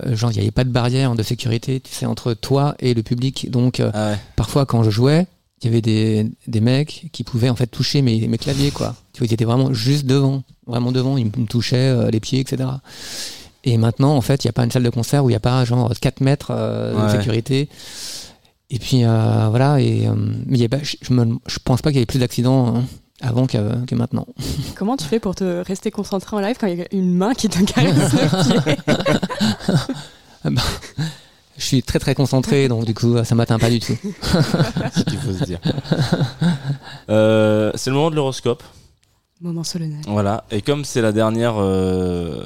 euh, genre, il n'y avait pas de barrière de sécurité, tu sais, entre toi et le public. Donc, euh, Ah ouais. parfois, quand je jouais, il y avait des, des mecs qui pouvaient en fait toucher mes, mes claviers, quoi. Tu vois, ils étaient vraiment juste devant, vraiment devant, ils me touchaient euh, les pieds, etc. Et maintenant, en fait, il n'y a pas une salle de concert où il n'y a pas genre 4 mètres euh, de Ouais. sécurité. Et puis euh, voilà, et, euh, mais y a je, je pense pas qu'il y ait plus d'accidents hein, avant que, que maintenant. *laughs* Comment tu fais pour te rester concentré en live quand il y a une main qui te caresse le *laughs* pied? Je suis très très concentré, donc du coup, ça m'atteint pas du tout. C'est ce qu'il faut se dire. Euh, c'est le moment de l'horoscope. Moment solennel. Voilà. Et comme c'est la dernière euh,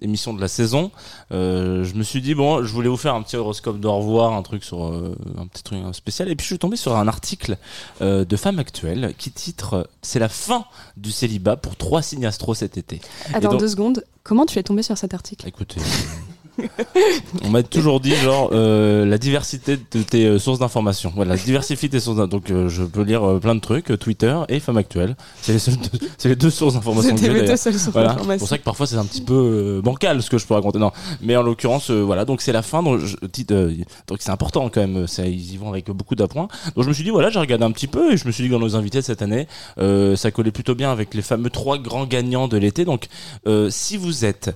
émission de la saison, euh, je me suis dit bon, je voulais vous faire un petit horoscope d'au revoir, un truc sur euh, un petit truc spécial. Et puis je suis tombé sur un article de Femme Actuelle qui titre C'est la fin du célibat pour trois signes astro cet été. Attends donc- deux secondes. Comment tu es tombé sur cet article? Écoutez. *laughs* On m'a toujours dit genre euh, la diversité de tes euh, sources d'information. Voilà, diversifie tes sources. d'in- Donc euh, je peux lire euh, plein de trucs, euh, Twitter et Femme Actuelle. C'est les, seules deux- c'est les deux sources d'information que C'était j'ai. d'ailleurs. deux seules sources Voilà. C'est d'information. pour ça que parfois c'est un petit peu euh, bancal ce que je peux raconter. Non, mais en l'occurrence, euh, voilà. Donc c'est la fin. Donc, je, euh, donc c'est important quand même. Ça, ils y vont avec beaucoup d'appoint. Donc je me suis dit voilà, j'ai regardé un petit peu et je me suis dit que dans nos invités de cette année, euh, ça collait plutôt bien avec les fameux trois grands gagnants de l'été. Donc euh, si vous êtes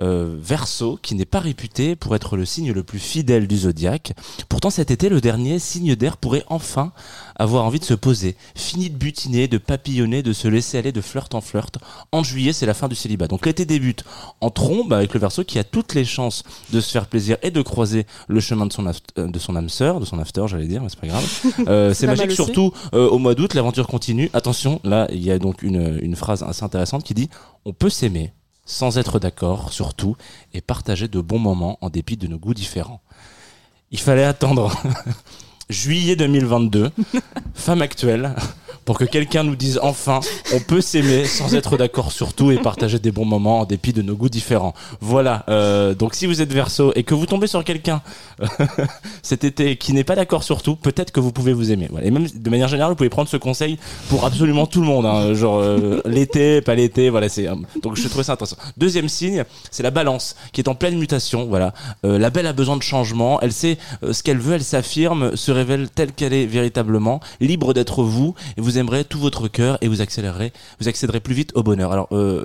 euh, Verseau, qui n'est pas réputé pour être le signe le plus fidèle du zodiaque. Pourtant, cet été, le dernier signe d'air pourrait enfin avoir envie de se poser. Fini de butiner, de papillonner, de se laisser aller de flirt en flirt. En juillet, c'est la fin du célibat. Donc l'été débute en trombe avec le Verseau qui a toutes les chances de se faire plaisir et de croiser le chemin de son, euh, de son âme sœur, de son after, j'allais dire, mais c'est pas grave. *laughs* Euh, c'est magique surtout euh, au mois d'août, l'aventure continue. Attention, là, il y a donc une, une phrase assez intéressante qui dit On peut s'aimer sans être d'accord sur tout et partager de bons moments en dépit de nos goûts différents. Il fallait attendre *laughs* juillet 2022, *laughs* femme actuelle, pour que quelqu'un nous dise enfin on peut s'aimer sans être d'accord sur tout et partager des bons moments en dépit de nos goûts différents. Voilà, euh, donc si vous êtes verso et que vous tombez sur quelqu'un *laughs* cet été qui n'est pas d'accord sur tout, peut-être que vous pouvez vous aimer. Et même de manière générale, vous pouvez prendre ce conseil pour absolument tout le monde, hein, genre euh, l'été, pas l'été, voilà. Euh, donc je trouvais ça intéressant. Deuxième signe, c'est la Balance qui est en pleine mutation. Voilà, la Belle a besoin de changement. Elle sait ce qu'elle veut, elle s'affirme, se révèle telle qu'elle est véritablement, libre d'être vous, et vous aimerez tout votre cœur et vous accélérerez, vous accéderez plus vite au bonheur. Alors euh,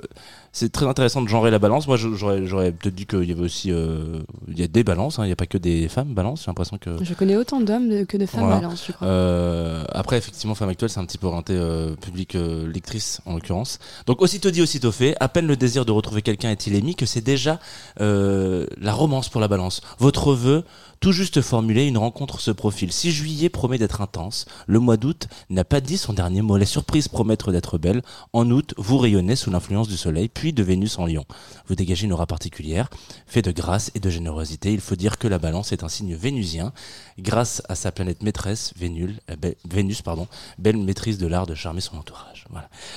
c'est très intéressant de genrer la balance. Moi, j'aurais, peut-être dit qu'il y avait aussi, euh, il y a des balances. hein. Il n'y a pas que des femmes balances. J'ai l'impression que. Je connais autant d'hommes que de femmes Voilà. balance, je crois. Euh, après, effectivement, Femme Actuelle, c'est un petit peu orienté euh, public euh, lectrice, en l'occurrence. Donc, aussitôt dit, aussitôt fait. À peine le désir de retrouver quelqu'un est-il émis que c'est déjà la romance pour la balance. Votre vœu, tout juste formulé, une rencontre se profile. Si juillet promet d'être intense, le mois d'août n'a pas dit son dernier mot. Les surprises promettent d'être belles. En août, vous rayonnez sous l'influence du soleil, puis de Vénus en lion. Vous dégagez une aura particulière, fait de grâce et de générosité. Il faut dire que la balance est un signe vénusien, grâce à sa planète maîtresse, euh, Vénus, pardon, belle maîtrise de l'art de charmer son entourage.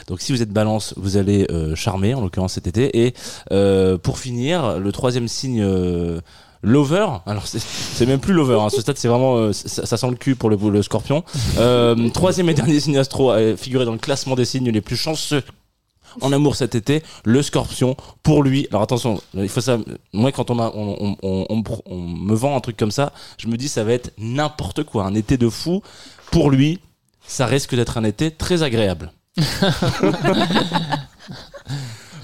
Donc si vous êtes balance, vous allez euh, charmer, en l'occurrence cet été. Et euh, pour finir, le troisième signe... Lover, alors c'est- même plus lover, hein. ce stade c'est vraiment ça, sent le cul pour le, le scorpion. Troisième et dernier signe astro à figurer dans le classement des signes les plus chanceux en amour cet été, le scorpion, pour lui, alors attention, il faut ça, moi quand on, me vend un truc comme ça, je me dis ça va être n'importe quoi, un été de fou, pour lui, ça risque d'être un été très agréable. *laughs*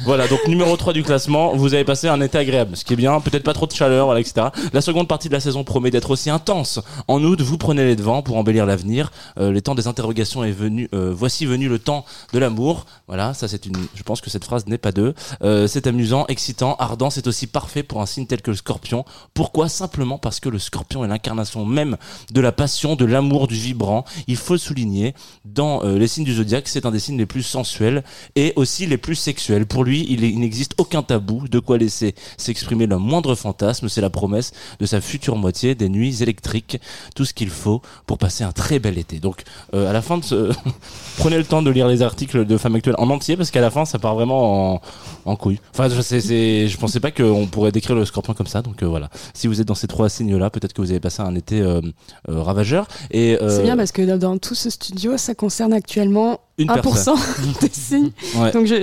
Voilà, donc numéro 3 du classement, vous avez passé un été agréable, ce qui est bien, peut-être pas trop de chaleur, voilà, etc. La seconde partie de la saison promet d'être aussi intense. En août, vous prenez les devants pour embellir l'avenir. Euh, le temps des interrogations est venu, euh, voici venu le temps de l'amour. Voilà, ça c'est une, je pense que cette phrase n'est pas deux. Euh, c'est amusant, excitant, ardent, c'est aussi parfait pour un signe tel que le scorpion. Pourquoi? Simplement parce que le scorpion est l'incarnation même de la passion, de l'amour, du vibrant. Il faut souligner, dans euh, les signes du zodiaque, c'est un des signes les plus sensuels et aussi les plus sexuels. Pour lui, il, n'existe aucun tabou, de quoi laisser s'exprimer le moindre fantasme. C'est la promesse de sa future moitié, des nuits électriques, tout ce qu'il faut pour passer un très bel été. Donc, euh, à la fin de ce... *laughs* Prenez le temps de lire les articles de Femmes Actuelles en entier parce qu'à la fin, ça part vraiment en, en couille. Enfin, je, sais, c'est, je pensais pas qu'on pourrait décrire le scorpion comme ça. Donc euh, voilà. Si vous êtes dans ces trois signes-là, peut-être que vous avez passé un été euh, euh, ravageur. Et euh, C'est bien parce que dans tout ce studio, ça concerne actuellement une 1% personne. *laughs* des signes. Ouais. Donc j'ai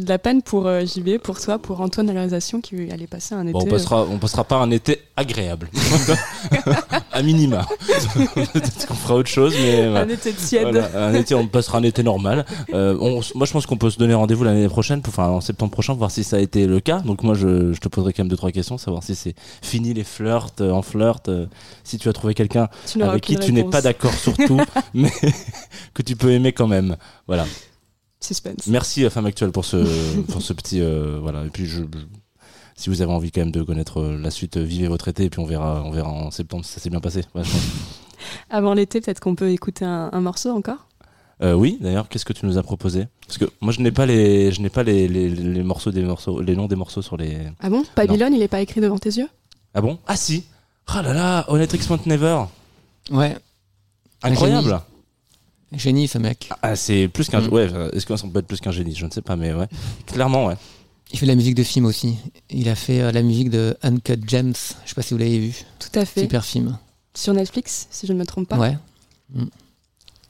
de la peine pour euh, JB, pour toi, pour Antoine à la réalisation qui allait passer un été. Bon, on passera, on passera pas un été agréable. *laughs* à minima. Peut-être qu'on fera autre chose, mais un été tiède. Voilà, un été, on passera un été normal. Euh, on- moi, je pense qu'on peut se donner rendez-vous l'année prochaine, pour- enfin en septembre prochain, pour voir si ça a été le cas. Donc moi, je, je te poserai quand même deux trois questions, savoir si c'est fini les flirts, euh, en flirt, euh, si tu as trouvé quelqu'un avec qui tu n'es pas d'accord sur tout, *laughs* mais que tu peux aimer quand même. Voilà. Suspense. Merci à Femme Actuelle pour ce, pour ce petit, voilà. Et puis je, je- si vous avez envie quand même de connaître euh, la suite, vivez votre été et puis on verra, on verra en septembre si ça s'est bien passé. Pense. *laughs* Avant l'été, peut-être qu'on peut écouter un, un morceau encore? Euh, oui, d'ailleurs, qu'est-ce que tu nous as proposé? Parce que moi, je n'ai pas les, je n'ai pas les, les, les morceaux des morceaux, les noms des morceaux sur les. Ah bon? Babylone, il est pas écrit devant tes yeux? Ah bon? Ah si. Ah là là, Onetrix Mount Never. Ouais, Incroyable. génie ce mec. Ah, c'est plus qu'un. Mm. Ouais, euh, est-ce ça peut être plus qu'un génie? Je ne sais pas, mais ouais. Clairement, ouais. Il fait de la musique de film aussi. Il a fait euh, la musique de Uncut Gems. Je sais pas si vous l'avez vu. Tout à fait. Super film. Sur Netflix, si je ne me trompe pas. Ouais.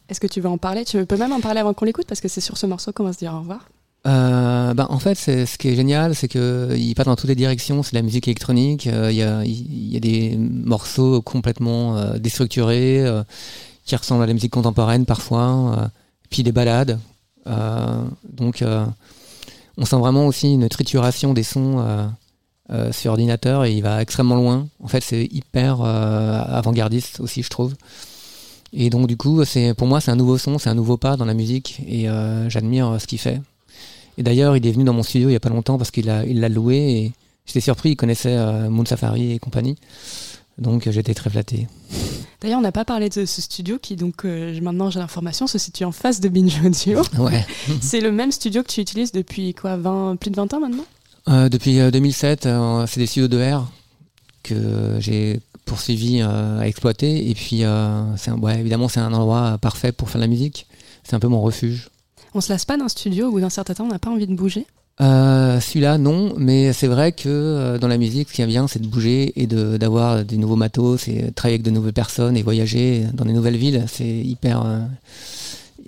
Est-ce que tu veux en parler? Tu peux même en parler avant qu'on l'écoute parce que c'est sur ce morceau qu'on va se dire au revoir. Euh, bah, en fait, ce qui est génial, c'est qu'il part dans toutes les directions. C'est de la musique électronique. euh, Il y, a, il y a des morceaux complètement euh, déstructurés euh, qui ressemblent à la musique contemporaine parfois. puis des balades. Donc, on sent vraiment aussi une trituration des sons euh, euh, sur ordinateur et il va extrêmement loin. En fait, c'est hyper euh, avant-gardiste aussi, je trouve. Et donc, du coup, c'est pour moi, c'est un nouveau son, c'est un nouveau pas dans la musique et euh, j'admire ce qu'il fait. Et d'ailleurs, il est venu dans mon studio il y a pas longtemps parce qu'il a, il l'a loué et j'étais surpris, il connaissait Moon Safari et compagnie. Donc j'étais très flatté. D'ailleurs, on n'a pas parlé de ce studio qui, donc, euh, maintenant j'ai l'information, se situe en face de Binge Audio. *laughs* Ouais. *laughs* c'est le même studio que tu utilises depuis quoi 20, Plus de 20 ans maintenant? Euh, depuis euh, 2007, euh, c'est des studios de R que j'ai poursuivi à exploiter. Et puis, c'est un- ouais, évidemment, c'est un endroit parfait pour faire de la musique. C'est un peu mon refuge. On se lasse pas d'un studio bout d'un certain temps, on n'a pas envie de bouger? Euh, Celui-là, non, mais c'est vrai que euh, dans la musique, ce qui est bien, c'est de bouger et de- d'avoir des nouveaux matos et travailler avec de nouvelles personnes et voyager dans des nouvelles villes. C'est hyper euh,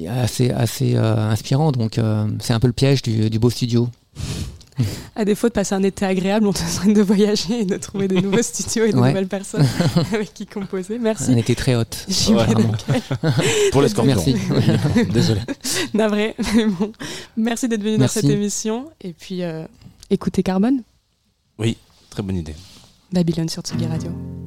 assez, assez euh, inspirant. Donc, c'est un peu le piège du beau studio. À défaut de passer un été agréable, on te souhaite de voyager et de trouver de nouveaux studios et de Ouais. nouvelles personnes *laughs* avec qui composer. Merci. On était très haute. J'y Ouais. *laughs* Pour les scorpions. Merci. *laughs* Désolé. Navré, mais bon. Merci d'être venu dans cette émission. Et puis, euh, écoutez Carbone, Très bonne idée. Babylone sur Tsugi Radio.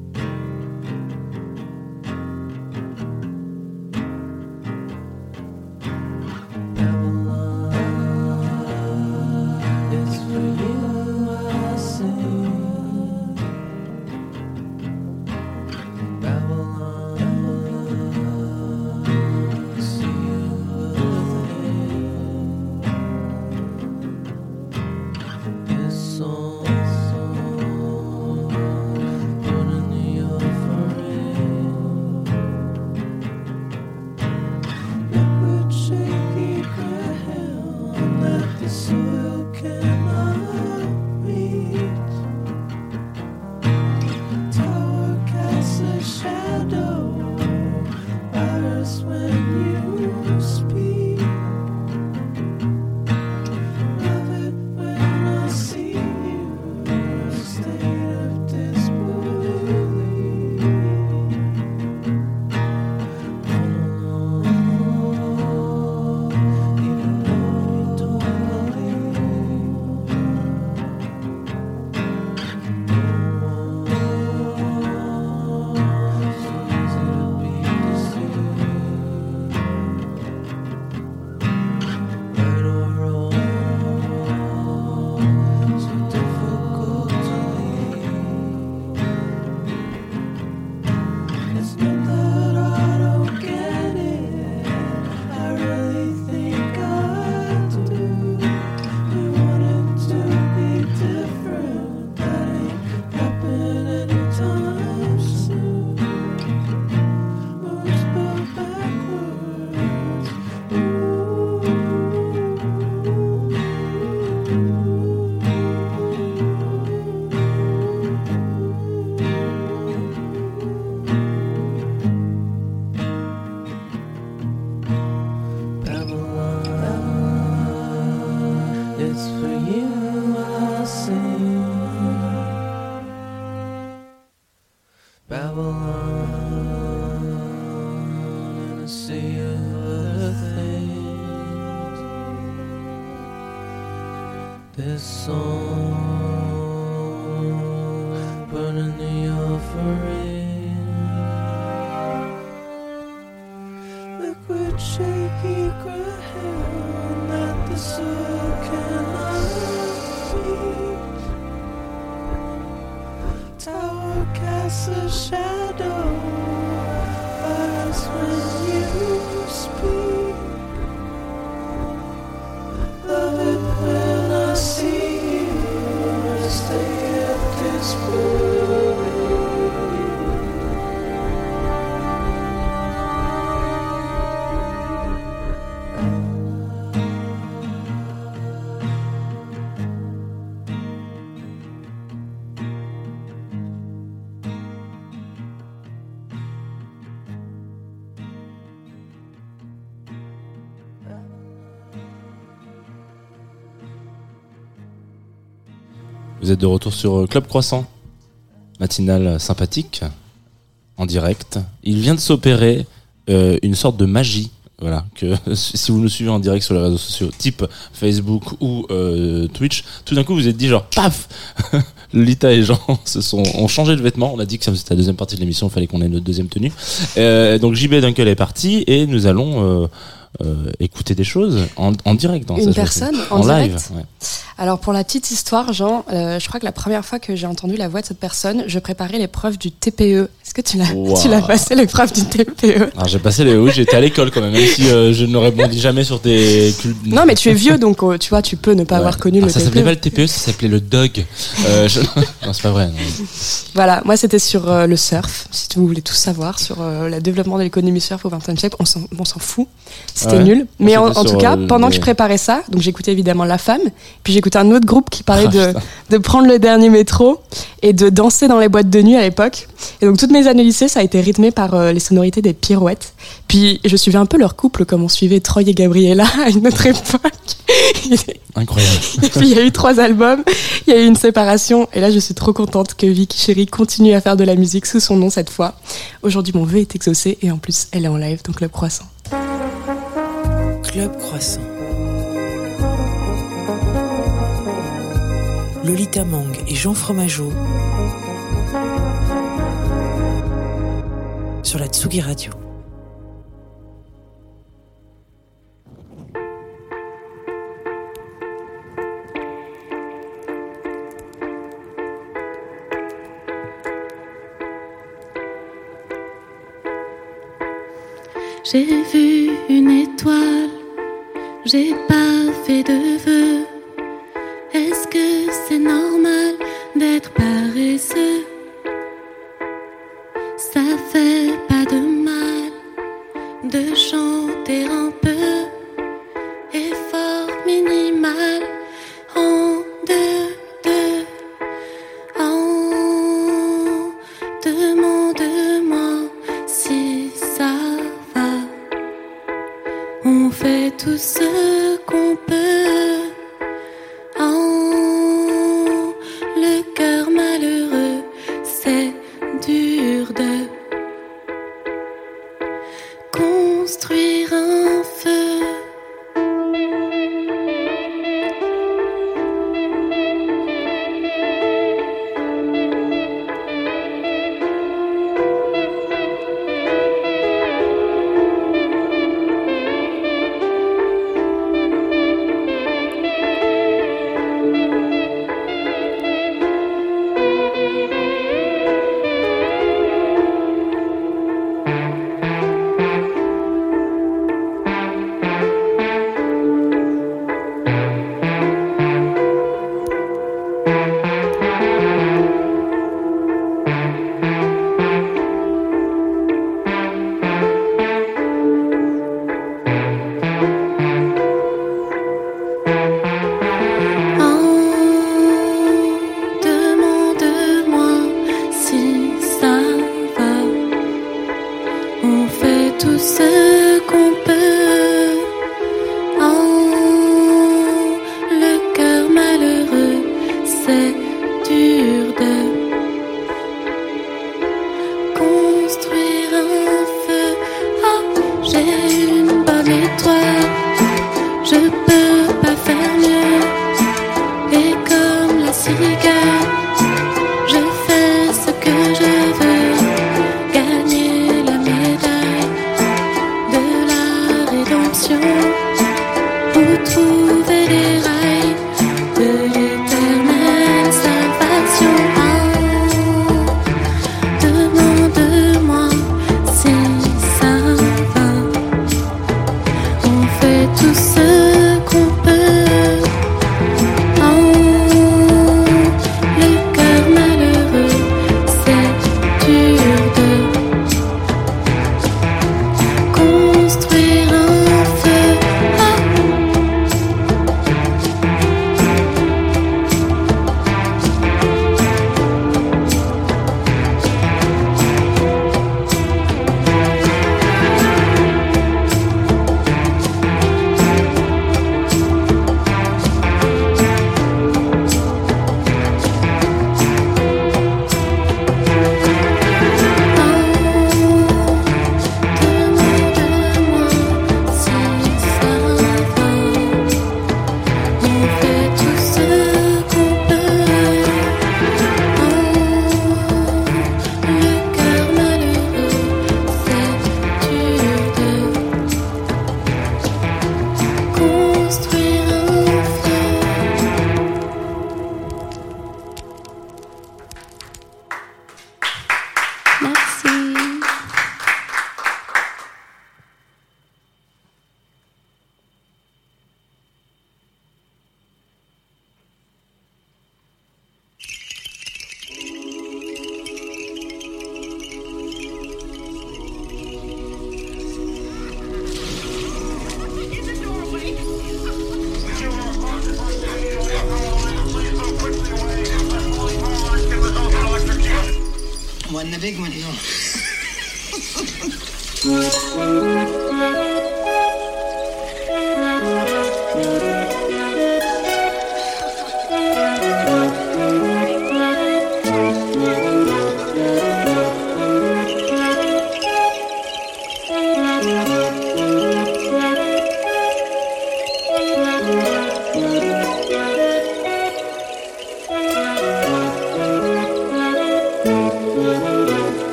De retour sur euh, Club Croissant, matinale sympathique, en direct. Il vient de s'opérer euh, une sorte de magie. Voilà, que *laughs* si vous nous suivez en direct sur les réseaux sociaux, type Facebook ou euh, Twitch, tout d'un coup vous êtes dit genre paf, *laughs* Lita et Jean *laughs* se sont ont changé de vêtements. On a dit que c'était la deuxième partie de l'émission, il fallait qu'on ait notre deuxième tenue. Euh, donc JB Dunkel est parti et nous allons écouter des choses en, en direct. Dans Une personne en live. direct ouais. Alors pour la petite histoire, Jean, euh, je crois que la première fois que j'ai entendu la voix de cette personne, je préparais l'épreuve du TPE. Est-ce que tu l'as Wow. tu l'as passé l'épreuve du TPE Alors j'ai passé les oui, j'étais à l'école quand même, même si euh, je ne répondis jamais sur cul- Non mais tu es vieux donc euh, tu vois tu peux ne pas Ouais. avoir connu Ah, le ça s'appelait TPE. pas le TPE, ça s'appelait le DOG. Euh, je- *laughs* Non, c'est pas vrai. non. Voilà, moi c'était sur euh, le surf, si vous voulez tout savoir, sur euh, le développement de l'économie surf au XXe siècle. On s'en on s'en fout, c'était Ouais. nul. Mais en, c'était en tout cas, euh, pendant que je préparais ça, donc j'écoutais évidemment La Femme, puis j'écoutais un autre groupe qui parlait Ah, de, de prendre le dernier métro et de danser dans les boîtes de nuit à l'époque. Et donc toutes mes années lycée, ça a été rythmé par euh, les sonorités des pirouettes. Puis je suivais un peu leur couple comme on suivait Troy et Gabriella *laughs* à une autre époque. Incroyable. *laughs* Et puis il y a eu trois albums, il y a eu une séparation, et là je suis trop contente que Vicky Chéri continue à faire de la musique sous son nom cette fois. Aujourd'hui mon vœu est exaucé et en plus elle est en live donc le croissant. Club Croissant. Lolita Mang et Jean Fromageau sur la Tsugi Radio. J'ai vu une étoile, j'ai pas fait de vœux. Est-ce que c'est normal d'être paresseux?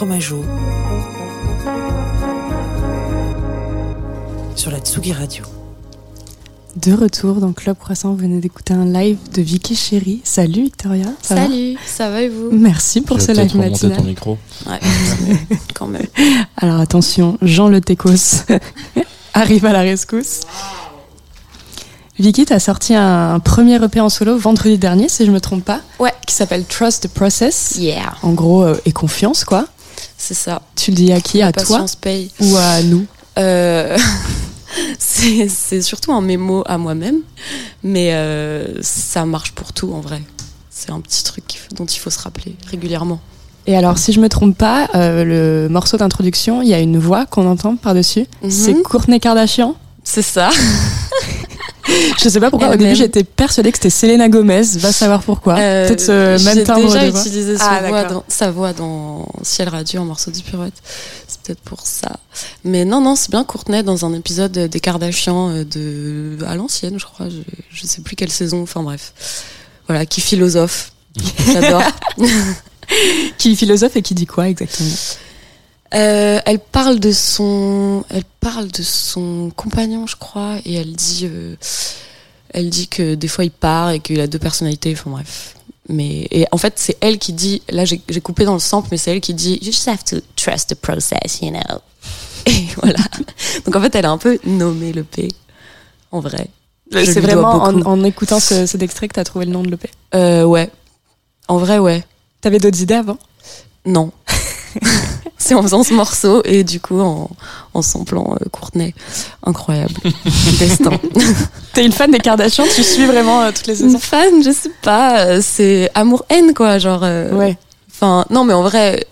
Fromageau sur la Tsugi Radio. De retour dans Club Croissant, vous venez d'écouter un live de Vicky Chéri. Salut Victoria. ça va? Salut, ça va et vous? Merci pour Tu ce live matinal. ton micro. Ouais, *laughs* quand même. *laughs* Alors attention, Jean Le Técos *laughs* arrive à la rescousse. Vicky, t'as sorti un premier EP en solo vendredi dernier, si je me trompe pas. Ouais. Qui s'appelle Trust the Process. Yeah, En gros, euh, et confiance, quoi. C'est ça. Tu le dis à qui? À toi? paye. ou à nous? Euh, *laughs* c'est surtout un mémo à moi-même, mais euh, ça marche pour tout en vrai. C'est un petit truc dont il faut se rappeler régulièrement. Et alors, si je me trompe pas, euh, le morceau d'introduction, il y a une voix qu'on entend par-dessus. Mhm. C'est Courtney Kardashian. C'est ça. *laughs* Je sais pas pourquoi, au début, j'étais persuadée que c'était Selena Gomez. Va savoir pourquoi. Euh, Peut-être ce même J'ai timbre déjà de voix. utilisé Ah, voix d'accord. dans- sa voix dans Ciel Radio, un morceau du Pirouette. C'est peut-être pour ça. Mais non, non, c'est bien Courtenay dans un épisode des Kardashians euh, de à l'ancienne, je crois. Je, je sais plus quelle saison. Enfin bref, voilà, qui philosophe. *laughs* J'adore. Qui est philosophe et qui dit quoi exactement? Euh, elle parle de son, elle parle de son compagnon, je crois, et elle dit, euh, elle dit que des fois il part et qu'il a deux personnalités. Enfin bref. Mais et en fait c'est elle qui dit. Là j'ai coupé dans le sample, mais c'est elle qui dit. You just have to trust the process, you know. *laughs* Et voilà. Donc en fait elle a un peu nommé le P. En vrai. C'est vraiment en, en écoutant ce, cet extrait que t'as trouvé le nom de l'EP. Euh, ouais. En vrai ouais. T'avais d'autres idées avant? Non. *laughs* c'est en faisant ce morceau et du coup en, en samplant euh, Courtenay. Incroyable. *laughs* Destin. *laughs* T'es une fan des Kardashians Tu suis vraiment euh, toutes les Une saisons fan, je sais pas, euh, c'est amour-haine quoi, genre. euh, Ouais. Enfin, non mais en vrai,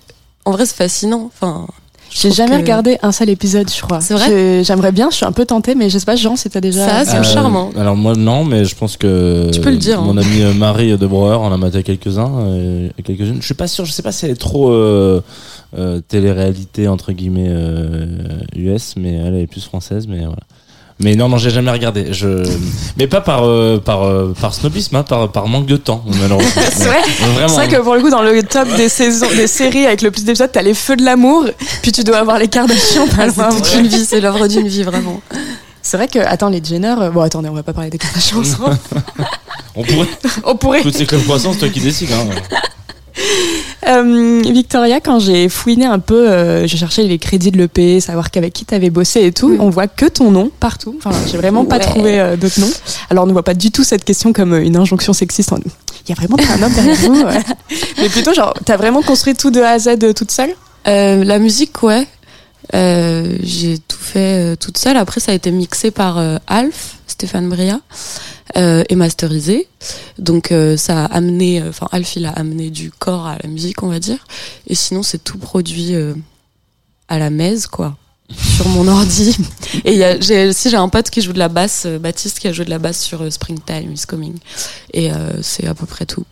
en vrai c'est fascinant. Enfin, J'ai jamais que regardé un seul épisode, je crois. C'est vrai J'ai- J'aimerais bien, je suis un peu tentée, mais je sais pas, Jean, si t'as déjà. Ça, c'est charmant. Alors moi non, mais je pense que Tu peux le dire, Mon hein. amie euh, Marie de Brouwer en a maté quelques-uns, euh, quelques-unes. Je suis pas sûr, je sais pas si elle est trop euh, euh, télé-réalité entre guillemets euh, US, mais elle est plus française, mais voilà. Mais non, non, j'ai jamais regardé. Je, mais pas par euh, par euh, par snobisme, hein, par par manque de temps, malheureusement. *laughs* C'est vrai Vraiment. C'est vrai que pour le coup, dans le top des saisons, des séries avec le plus d'épisodes, t'as les feux de l'amour, puis tu dois avoir les Kardashians. Ah, c'est toute une vie, c'est l'œuvre d'une vie vraiment. C'est vrai que, attends, les Jenner, euh, bon, attendez, on va pas parler des Kardashians. *laughs* On pourrait. on pourrait. Toutes ces clubs croissants, c'est toi qui décides. Hein. Euh, Victoria, quand j'ai fouiné un peu, euh, j'ai cherché les crédits de l'EP, savoir qu'avec qui t'avais bossé et tout, Mm. on voit que ton nom partout. Enfin, j'ai vraiment pas Ouais. trouvé euh, d'autres noms. Alors, on ne voit pas du tout cette question comme euh, une injonction sexiste. en- Il y a vraiment pas un homme derrière vous. ouais. *laughs* Mais plutôt, genre, t'as vraiment construit tout de A à Z toute seule? La musique, ouais. Euh, j'ai tout fait euh, toute seule. Après, ça a été mixé par euh, Alf, Stéphane Bria, et masterisé. Donc, ça a amené, enfin, Alf, il a amené du corps à la musique, on va dire. Et sinon, c'est tout produit à la mèze, quoi. *laughs* Sur mon ordi. Et y a, j'ai, si j'ai un pote qui joue de la basse, Baptiste, qui a joué de la basse sur Springtime is Coming. Et c'est à peu près tout.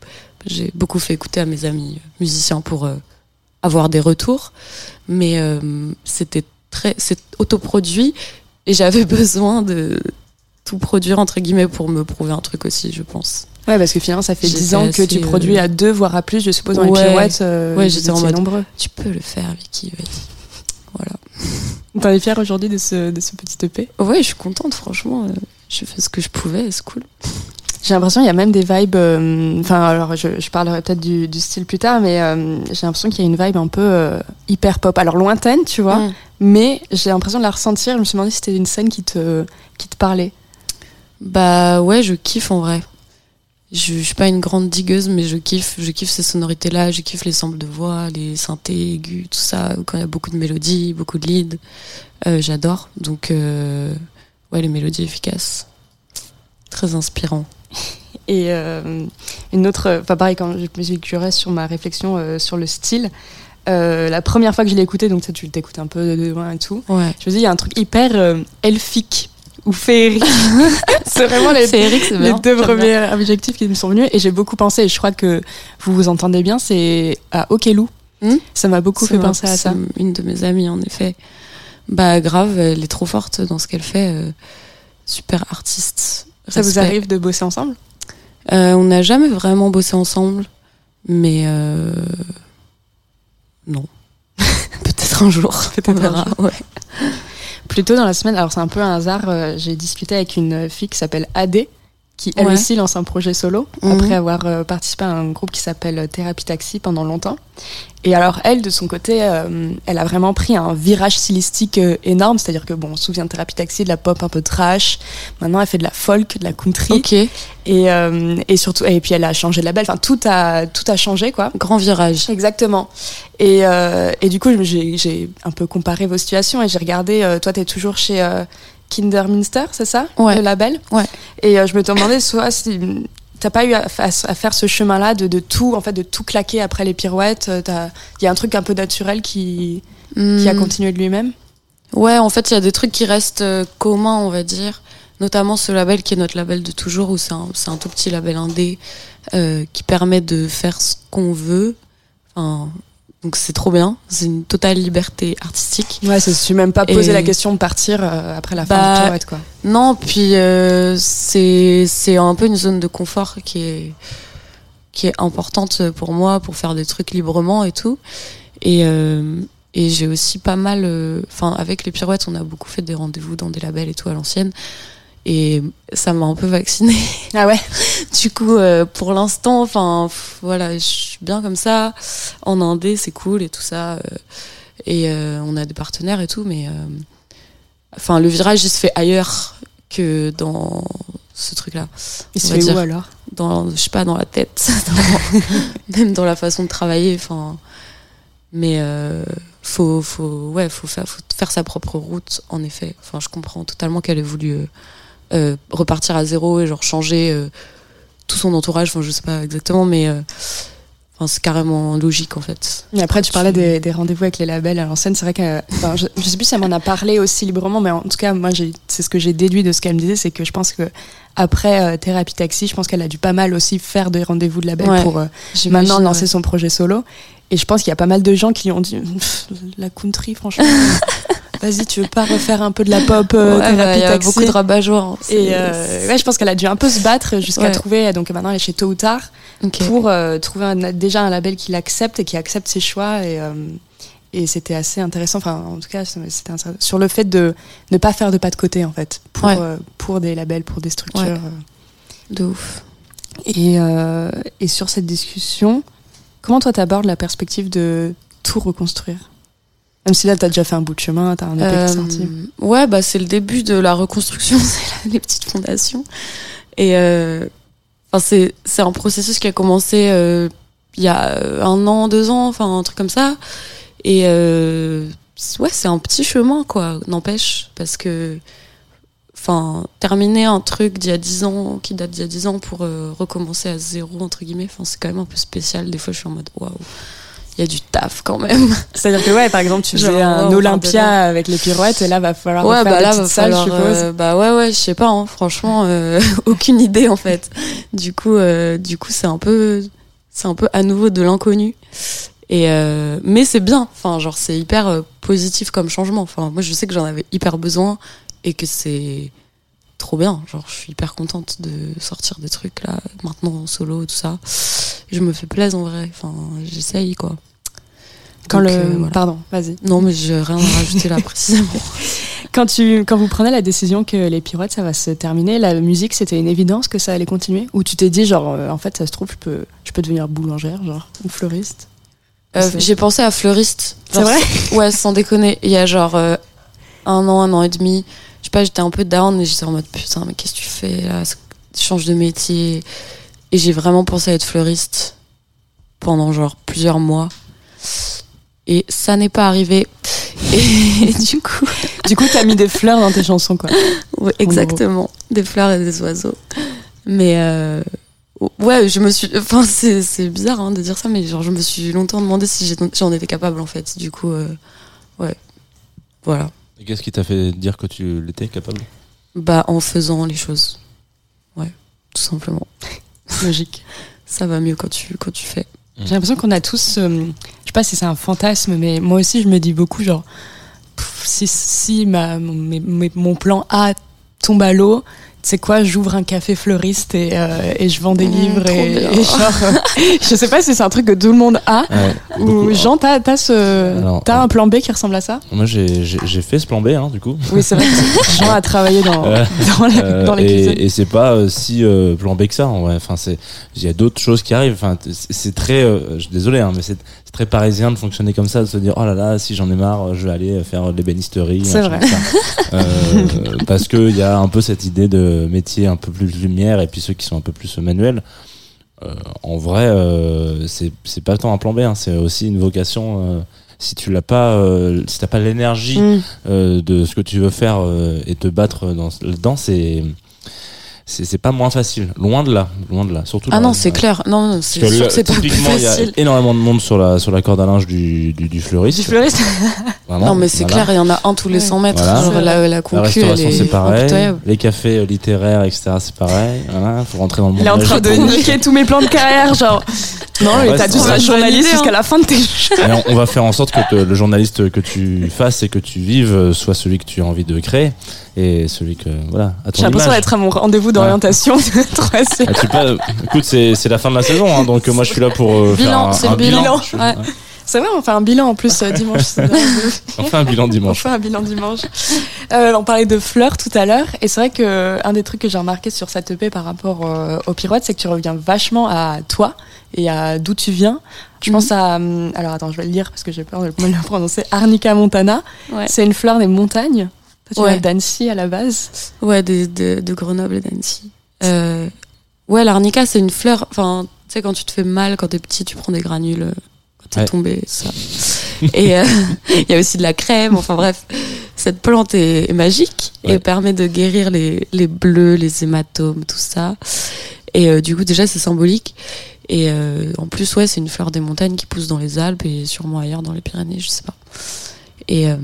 J'ai beaucoup fait écouter à mes amis musiciens pour avoir des retours, mais euh, c'était très, c'est autoproduit et j'avais *laughs* besoin de tout produire entre guillemets pour me prouver un truc aussi, je pense. Ouais, parce que finalement, ça fait J'étais 10 ans que tu produis euh, à deux, voire à plus, je suppose, dans les Ouais. pirouettes. euh, Ouais, j'étais en mode- nombreux. Tu peux le faire, Vicky, vas-y. Voilà. T'en es fière aujourd'hui de ce, de ce petit EP Ouais, je suis contente, franchement. J'ai fait ce que je pouvais, c'est cool. J'ai l'impression qu'il y a même des vibes. euh, Enfin, alors je, je parlerai peut-être du, du style plus tard, mais euh, j'ai l'impression qu'il y a une vibe un peu euh, hyper pop. Alors lointaine, tu vois, Mm. mais j'ai l'impression de la ressentir. Je me suis demandé si c'était une scène qui te, qui te parlait. Bah ouais, je kiffe en vrai. Je, je suis pas une grande digueuse, mais je kiffe, je kiffe ces sonorités-là, je kiffe les samples de voix, les synthés aigus, tout ça, quand il y a beaucoup de mélodies, beaucoup de leads. J'adore. Donc, ouais, les mélodies efficaces. Très inspirant. *laughs* Et euh, une autre, enfin pareil, quand je me suis curieuse sur ma réflexion euh, sur le style, euh, la première fois que je l'ai écouté, donc ça, tu t'écoutes un peu de loin et tout, Ouais. je me dis, il y a un truc hyper euh, elfique ou féerique. *laughs* c'est vraiment les, Féerique, les bien. deux premiers adjectifs qui me sont venus et j'ai beaucoup pensé, et je crois que vous vous entendez bien, c'est à Okelou. Hmm ça m'a beaucoup fait penser à ça. Une de mes amies, en effet. Bah, grave, elle est trop forte dans ce qu'elle fait. euh, super artiste. Ça vous arrive de bosser ensemble? Euh, On n'a jamais vraiment bossé ensemble, mais euh... non. *laughs* Peut-être un jour. *laughs* Peut-être on un verra. Ouais. Plus tôt dans la semaine, alors c'est un peu un hasard, euh, j'ai discuté avec une fille qui s'appelle AD, qui elle Ouais. aussi lance un projet solo, Mhm. après avoir euh, participé à un groupe qui s'appelle euh, Thérapie Taxi pendant longtemps. Et alors elle, de son côté, euh, elle a vraiment pris un virage stylistique euh, énorme, c'est-à-dire que bon, on se souvient de Thérapie Taxi, de la pop un peu trash, maintenant elle fait de la folk, de la country, Ok, et, euh, et surtout, et puis elle a changé de label, enfin tout a, tout a changé quoi. grand virage. Exactement. Et, euh, et du coup, j'ai j'ai un peu comparé vos situations et j'ai regardé, euh, toi, tu es toujours chez euh, Kinderminster, c'est ça Ouais. Le label Ouais. Et euh, je me demandais, soit si t'as pas eu à, à- à faire ce chemin-là de, de tout, en fait, de tout claquer après les pirouettes. euh, Il y a un truc un peu naturel qui, qui a Hmm. continué de lui-même. Ouais, en fait, il y a des trucs qui restent euh, communs, on va dire. Notamment ce label qui est notre label de toujours, où c'est un, tout petit label indé euh, qui permet de faire ce qu'on veut. Enfin, donc c'est trop bien. C'est une totale liberté artistique. Ouais, je suis même pas posé Et- la question de partir euh, après la fin Bah, de quoi. Non, puis euh, c'est c'est un peu une zone de confort qui est qui est importante pour moi pour faire des trucs librement et tout. Et euh, et j'ai aussi pas mal, euh, enfin avec les pirouettes, on a beaucoup fait des rendez-vous dans des labels et tout à l'ancienne. Et ça m'a un peu vaccinée. Ah ouais? *laughs* Du coup, euh, pour l'instant, enfin, voilà, je suis bien comme ça. En indé, c'est cool et tout ça. euh, et euh, on a des partenaires et tout, mais enfin, le virage, il se fait ailleurs que dans ce truc-là. Il se fait où alors? Dans, je sais pas, dans la tête, *laughs* dans- même dans la façon de travailler. Enfin, mais faut, faut, ouais, faut faire, faut faire sa propre route. En effet, enfin, je comprends totalement qu'elle ait voulu euh, repartir à zéro et genre changer euh, tout son entourage. Enfin, je sais pas exactement, mais euh, enfin, c'est carrément logique en fait. Et après, tu parlais des, des rendez-vous avec les labels à l'ancienne. C'est vrai que, enfin, je, je sais plus si elle m'en a parlé aussi librement, mais en tout cas, moi, c'est ce que j'ai déduit de ce qu'elle me disait, c'est que je pense que après euh, Thérapie Taxi, je pense qu'elle a dû pas mal aussi faire des rendez-vous de label Ouais, pour euh, maintenant lancer ouais. son projet solo. Et je pense qu'il y a pas mal de gens qui lui ont dit la country, franchement, *laughs* vas-y, tu veux pas refaire un peu de la pop euh, Ouais, bah, Thérapie Il y a Taxi beaucoup de rabat-joie. hein. Et euh, ouais, je pense qu'elle a dû un peu se battre jusqu'à Ouais. trouver. Donc maintenant, elle est chez Tôt ou Tard pour euh, trouver un- déjà un label qui l'accepte et qui accepte ses choix et, euh, et c'était assez intéressant enfin en tout cas c'était sur le fait de ne pas faire de pas de côté en fait pour, pour des labels pour des structures. De ouf. et, et sur cette discussion comment toi t'abordes la perspective de tout reconstruire? Même si là t'as déjà fait un bout de chemin t'as un EP qui est Euh, sorti ouais, bah c'est le début de la reconstruction, *laughs* c'est les petites fondations. Et euh, enfin c'est c'est un processus qui a commencé euh, il y a un an, deux ans, enfin un truc comme ça. Et euh, ouais, c'est un petit chemin quoi, n'empêche, parce que enfin terminer un truc d'il y a dix ans, qui date d'il y a dix ans, pour recommencer à zéro entre guillemets, enfin c'est quand même un peu spécial. Des fois, je suis en mode waouh, il y a du taf quand même. *laughs* c'est à dire que ouais par exemple tu faisais un ouais, Olympia avec les pirouettes et là va falloir Ouais, bah là, va salles, je suppose euh, bah ouais, ouais, je sais pas, hein, franchement, euh, *laughs* aucune idée en fait. Du coup, euh, du coup, c'est un peu, c'est un peu à nouveau de l'inconnu. Et mais c'est bien, enfin, genre c'est hyper positif comme changement. Enfin, moi, je sais que j'en avais hyper besoin et que c'est trop bien. Genre, je suis hyper contente de sortir des trucs là maintenant en solo, tout ça. Je me fais plaisir en vrai. Enfin, j'essaye quoi. quand Donc, le euh, voilà. pardon vas-y Non, mais j'ai rien à rajouter là *laughs* précisément. Quand, tu, quand vous prenez la décision que les pirouettes, ça va se terminer, la musique, c'était une évidence que ça allait continuer? Ou tu t'es dit, genre, euh, en fait, ça se trouve, je peux, je peux devenir boulangère, genre, ou fleuriste? Euh, j'ai pensé à fleuriste. C'est vrai? Ouais, sans déconner. Il y a genre un an, un an et demi. Je sais pas, j'étais un peu down et j'étais en mode putain, mais qu'est-ce que tu fais là? Change de métier. Et j'ai vraiment pensé à être fleuriste pendant genre plusieurs mois. Et ça n'est pas arrivé. Et *laughs* du coup, Du coup, t'as mis des fleurs dans tes chansons, quoi. *laughs* ouais, exactement. Des fleurs et des oiseaux. Mais euh, ouais, je me suis. Enfin, c'est c'est bizarre hein, de dire ça, mais genre, je me suis longtemps demandé si j'en étais capable en fait. Du coup, euh, ouais. Voilà. Et qu'est-ce qui t'a fait dire que tu l'étais capable? Bah, en faisant les choses. Ouais, tout simplement. *laughs* Logique. Ça va mieux quand tu, quand tu fais. J'ai l'impression qu'on a tous, euh, je sais pas si c'est un fantasme, mais moi aussi je me dis beaucoup genre, pff, si, si ma, mon, mes- mes- mon plan A tombe à l'eau, sais quoi, j'ouvre un café fleuriste et, euh, et je vends des Mmh, livres et, et genre, euh, *laughs* je sais pas si c'est un truc que tout le monde a Ouais, ou. Jean, t'as t'as ce, Alors, t'as un plan B qui ressemble à ça? Moi, j'ai j'ai- j'ai fait ce plan B, hein, du coup. Oui, c'est vrai. que *laughs* Jean a travaillé dans, dans, la- Euh, dans les cuisines. et, et c'est pas euh, si euh, plan B que ça en vrai. Enfin, c'est il y a d'autres choses qui arrivent. Enfin, c'est c'est très, euh, désolé, hein, mais c'est c'est très parisien de fonctionner comme ça, de se dire oh là là, si j'en ai marre, je vais aller faire de l'ébénisterie. C'est vrai. Euh, *laughs* parce que il y a un peu cette idée de métier un peu plus lumière et puis ceux qui sont un peu plus manuels. Euh, en vrai, euh, c'est pas tant un plan B, hein, c'est aussi une vocation. si tu l'as pas, si t'as pas l'énergie Mm. de ce que tu veux faire et te battre dans dedans c'est c'est c'est pas moins facile loin de là loin de là surtout Ah là, non, c'est clair. Non, non, c'est sûr c'est pas plus typiquement, il y a facile. énormément de monde sur la sur la corde à linge du du, du fleuriste Du fleuriste *laughs* Vraiment, Non, mais c'est voilà. clair, il y en a un tous les Ouais. 100 mètres. Voilà. Genre, la, la la concu, elle restauration est c'est pareil les cafés euh, littéraires etc c'est pareil voilà faut rentrer dans le monde Il est en train de niquer tous mes plans de carrière, genre. *laughs* Non, On mais t'as dû reste- journaliste jusqu'à la fin de tes *laughs* on, va faire en sorte que le journaliste que tu fasses et que tu vives soit celui que tu as envie de créer et celui que voilà à ton J'ai l'impression d'être à mon rendez-vous d'orientation *laughs* de troisième. Ah, écoute, c'est c'est la fin de la saison, hein, donc euh, moi je suis là pour euh, faire Bilan, un, c'est un le bilan. Suis- Ouais. C'est vrai, on fait un bilan en plus euh, dimanche. *laughs* On fait un bilan on dimanche. fait un bilan dimanche. Euh, on parlait de fleurs tout à l'heure, et c'est vrai que un des trucs que j'ai remarqué sur cette EP par rapport euh, aux pirouettes, c'est que tu reviens vachement à toi et à d'où tu viens. Je pense à, hum, alors attends, je vais le lire parce que j'ai peur de mal le prononcer. Arnica montana. Ouais. C'est une fleur des montagnes. Toi, tu Ouais. viens d'Annecy à la base. Ouais, de, de, de Grenoble et d'Annecy. Euh, ouais, l'arnica, c'est une fleur. Enfin, tu sais, quand tu te fais mal, quand t'es petit, tu prends des granules euh, quand t'es Ouais. tombé, ça. *laughs* et euh, *laughs* il y a aussi de la crème. Enfin bref, cette plante est, est magique Ouais. et permet de guérir les, les bleus, les hématomes, tout ça. Et euh, du coup, déjà, c'est symbolique. Et euh, en plus, ouais, c'est une fleur des montagnes qui pousse dans les Alpes et sûrement ailleurs dans les Pyrénées, je sais pas. Et, euh,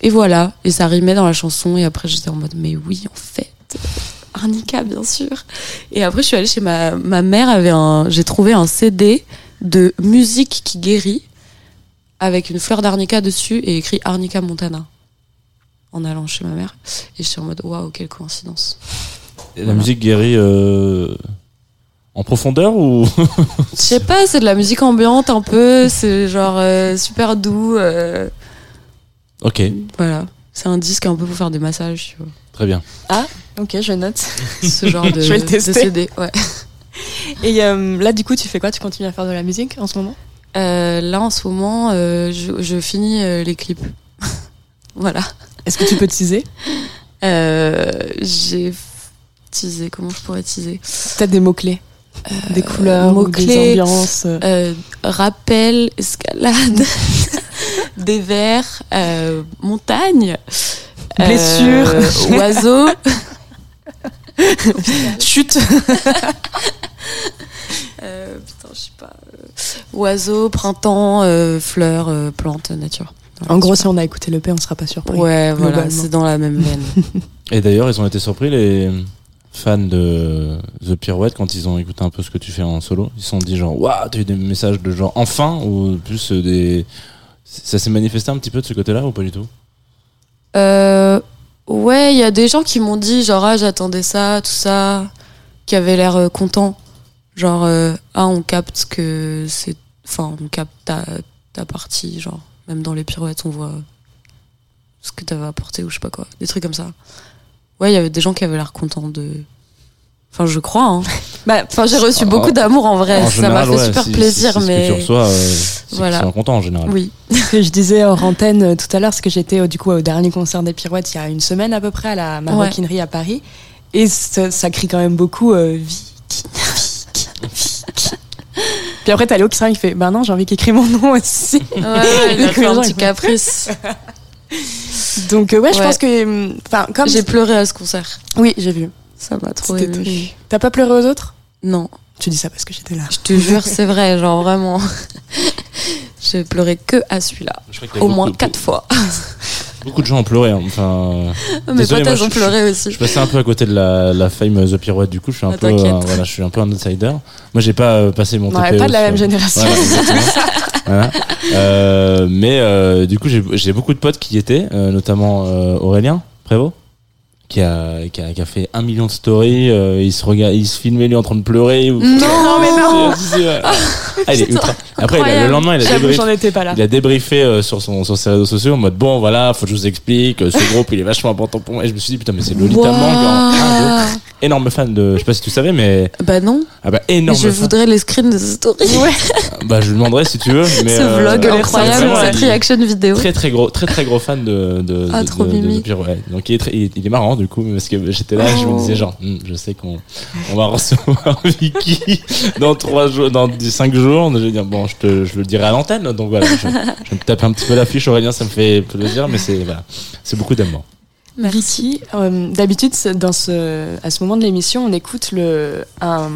et voilà. Et ça rimait dans la chanson. Et après, j'étais en mode, mais oui, en fait. Arnica, bien sûr. Et après, je suis allée chez ma, ma mère. Avait un, j'ai trouvé un CD de musique qui guérit avec une fleur d'arnica dessus et écrit Arnica Montana en allant chez ma mère. Et j'étais en mode, waouh, quelle coïncidence. Et La musique guérit euh, en profondeur ou Je sais pas, c'est de la musique ambiante un peu. C'est genre euh, super doux. euh, Ok, voilà. C'est un disque un peu pour faire des massages, tu vois. très bien. Ok, je note. *laughs* Ce genre de, Je vais le de tester. CD, ouais. *laughs* Et euh, là, du coup, tu fais quoi? Tu continues à faire de la musique en ce moment? Euh, là, en ce moment, euh, je, je finis euh, les clips. *laughs* voilà. Est-ce que tu peux teaser? Euh, j'ai teasé, comment je pourrais teaser? Peut-être des mots-clés. des couleurs, ou des mots-clés. ambiances. Rappel, escalade, *laughs* des vers, euh, montagne, euh, Blessure. *laughs* oiseau. *laughs* Chute Euh, putain, je sais pas. euh, oiseaux, printemps, euh, fleurs, euh, plantes, nature. Voilà, En gros, si on a écouté l'EP, on sera pas surpris. Ouais, voilà, globalement. c'est dans la même veine. Et d'ailleurs, ils ont été surpris les fans de The Pirouette quand ils ont écouté un peu ce que tu fais en solo. Ils se sont dit genre waouh, t'as eu des messages de genre enfin ou plus euh, des ça s'est manifesté un petit peu de ce côté-là ou pas du tout Euh, ouais, il y a des gens qui m'ont dit genre ah j'attendais ça, tout ça, qui avaient l'air euh, contents. Genre euh, ah on capte que c'est, enfin on capte ta, ta partie, genre même dans les pirouettes on voit ce que t'avais apporté ou je sais pas quoi, des trucs comme ça. Ouais, il y avait des gens qui avaient l'air contents de. Enfin, je crois. Hein. *laughs* Bah, Enfin, j'ai reçu En- beaucoup d'amour en vrai. En ça m'a fait ouais, super si- plaisir, si- si mais ce que tu reçois, euh, c'est Voilà. contents en général. oui. *laughs* Ce que je disais hors antenne euh, tout à l'heure, c'est que j'étais euh, du coup au dernier concert des Pirouettes il y a une semaine à peu près à la maroquinerie à Paris. Et ça, ça crie quand même beaucoup euh, Vicky, Vicky, Vicky. Puis après, t'as Léo qui sera, il fait Ben non, j'ai envie qu'il écrit mon nom aussi. Ouais, ouais, il a fait *laughs* un petit caprice. Donc, euh, ouais, je pense que. Enfin, comme. J'ai pleuré à ce concert. Oui, j'ai vu. Ça m'a trop ému. T'as pas pleuré aux autres? Non, Tu dis ça parce que j'étais là. je te jure, c'est vrai, genre vraiment. *laughs* J'ai pleuré que à celui-là. Au beaucoup- moins quatre fois. *laughs* Beaucoup de gens ont pleuré. hein. Enfin, *laughs* Mes potes, elles ont je- pleuré aussi. je passais un peu à côté de la, la fame The Pirouette. Du coup, je suis un Ah, peu, euh, voilà, je suis un peu un outsider. Moi, j'ai pas euh, passé mon On n'est TPE pas de la même génération. Voilà. Euh, mais euh, du coup, j'ai j'ai beaucoup de potes qui y étaient, euh, notamment euh, Aurélien Prévost, qui a, qui, a, qui a fait un million de stories. euh, il, se regarde, il se filmait lui en train de pleurer. ou- Non, mais non. Ah, il est ultra. Après, il a- le lendemain, il a débriefé. j'en étais pas là. Il a débriefé euh, sur, son, sur ses réseaux sociaux en mode bon voilà faut que je vous explique euh, ce *laughs* groupe il est vachement important pour moi et je me suis dit putain mais c'est Lolita. Mang deux. énorme fan de je sais pas si tu savais mais Bah non, ah bah mais énorme je fan. voudrais les screens de stories. *laughs* bah je lui demanderai si tu veux mais Ce euh, vlog les incroyable, cette reaction vidéo. très très gros très très gros fan de de, Ah, de- trop de- de- ouais. donc il est, très- il, il est marrant du coup parce que j'étais là et je me Oh. disais genre Hmm, je sais qu'on on va recevoir *laughs* Vicky dans jours dans dix- cinq jours je vais dire bon je te je le dirai à l'antenne donc voilà je, je vais me taper un petit peu l'affiche Aurélien ça me fait plaisir mais c'est voilà c'est beaucoup d'amour Vicky, euh, d'habitude, c'est dans ce, à ce moment de l'émission, on écoute le, un,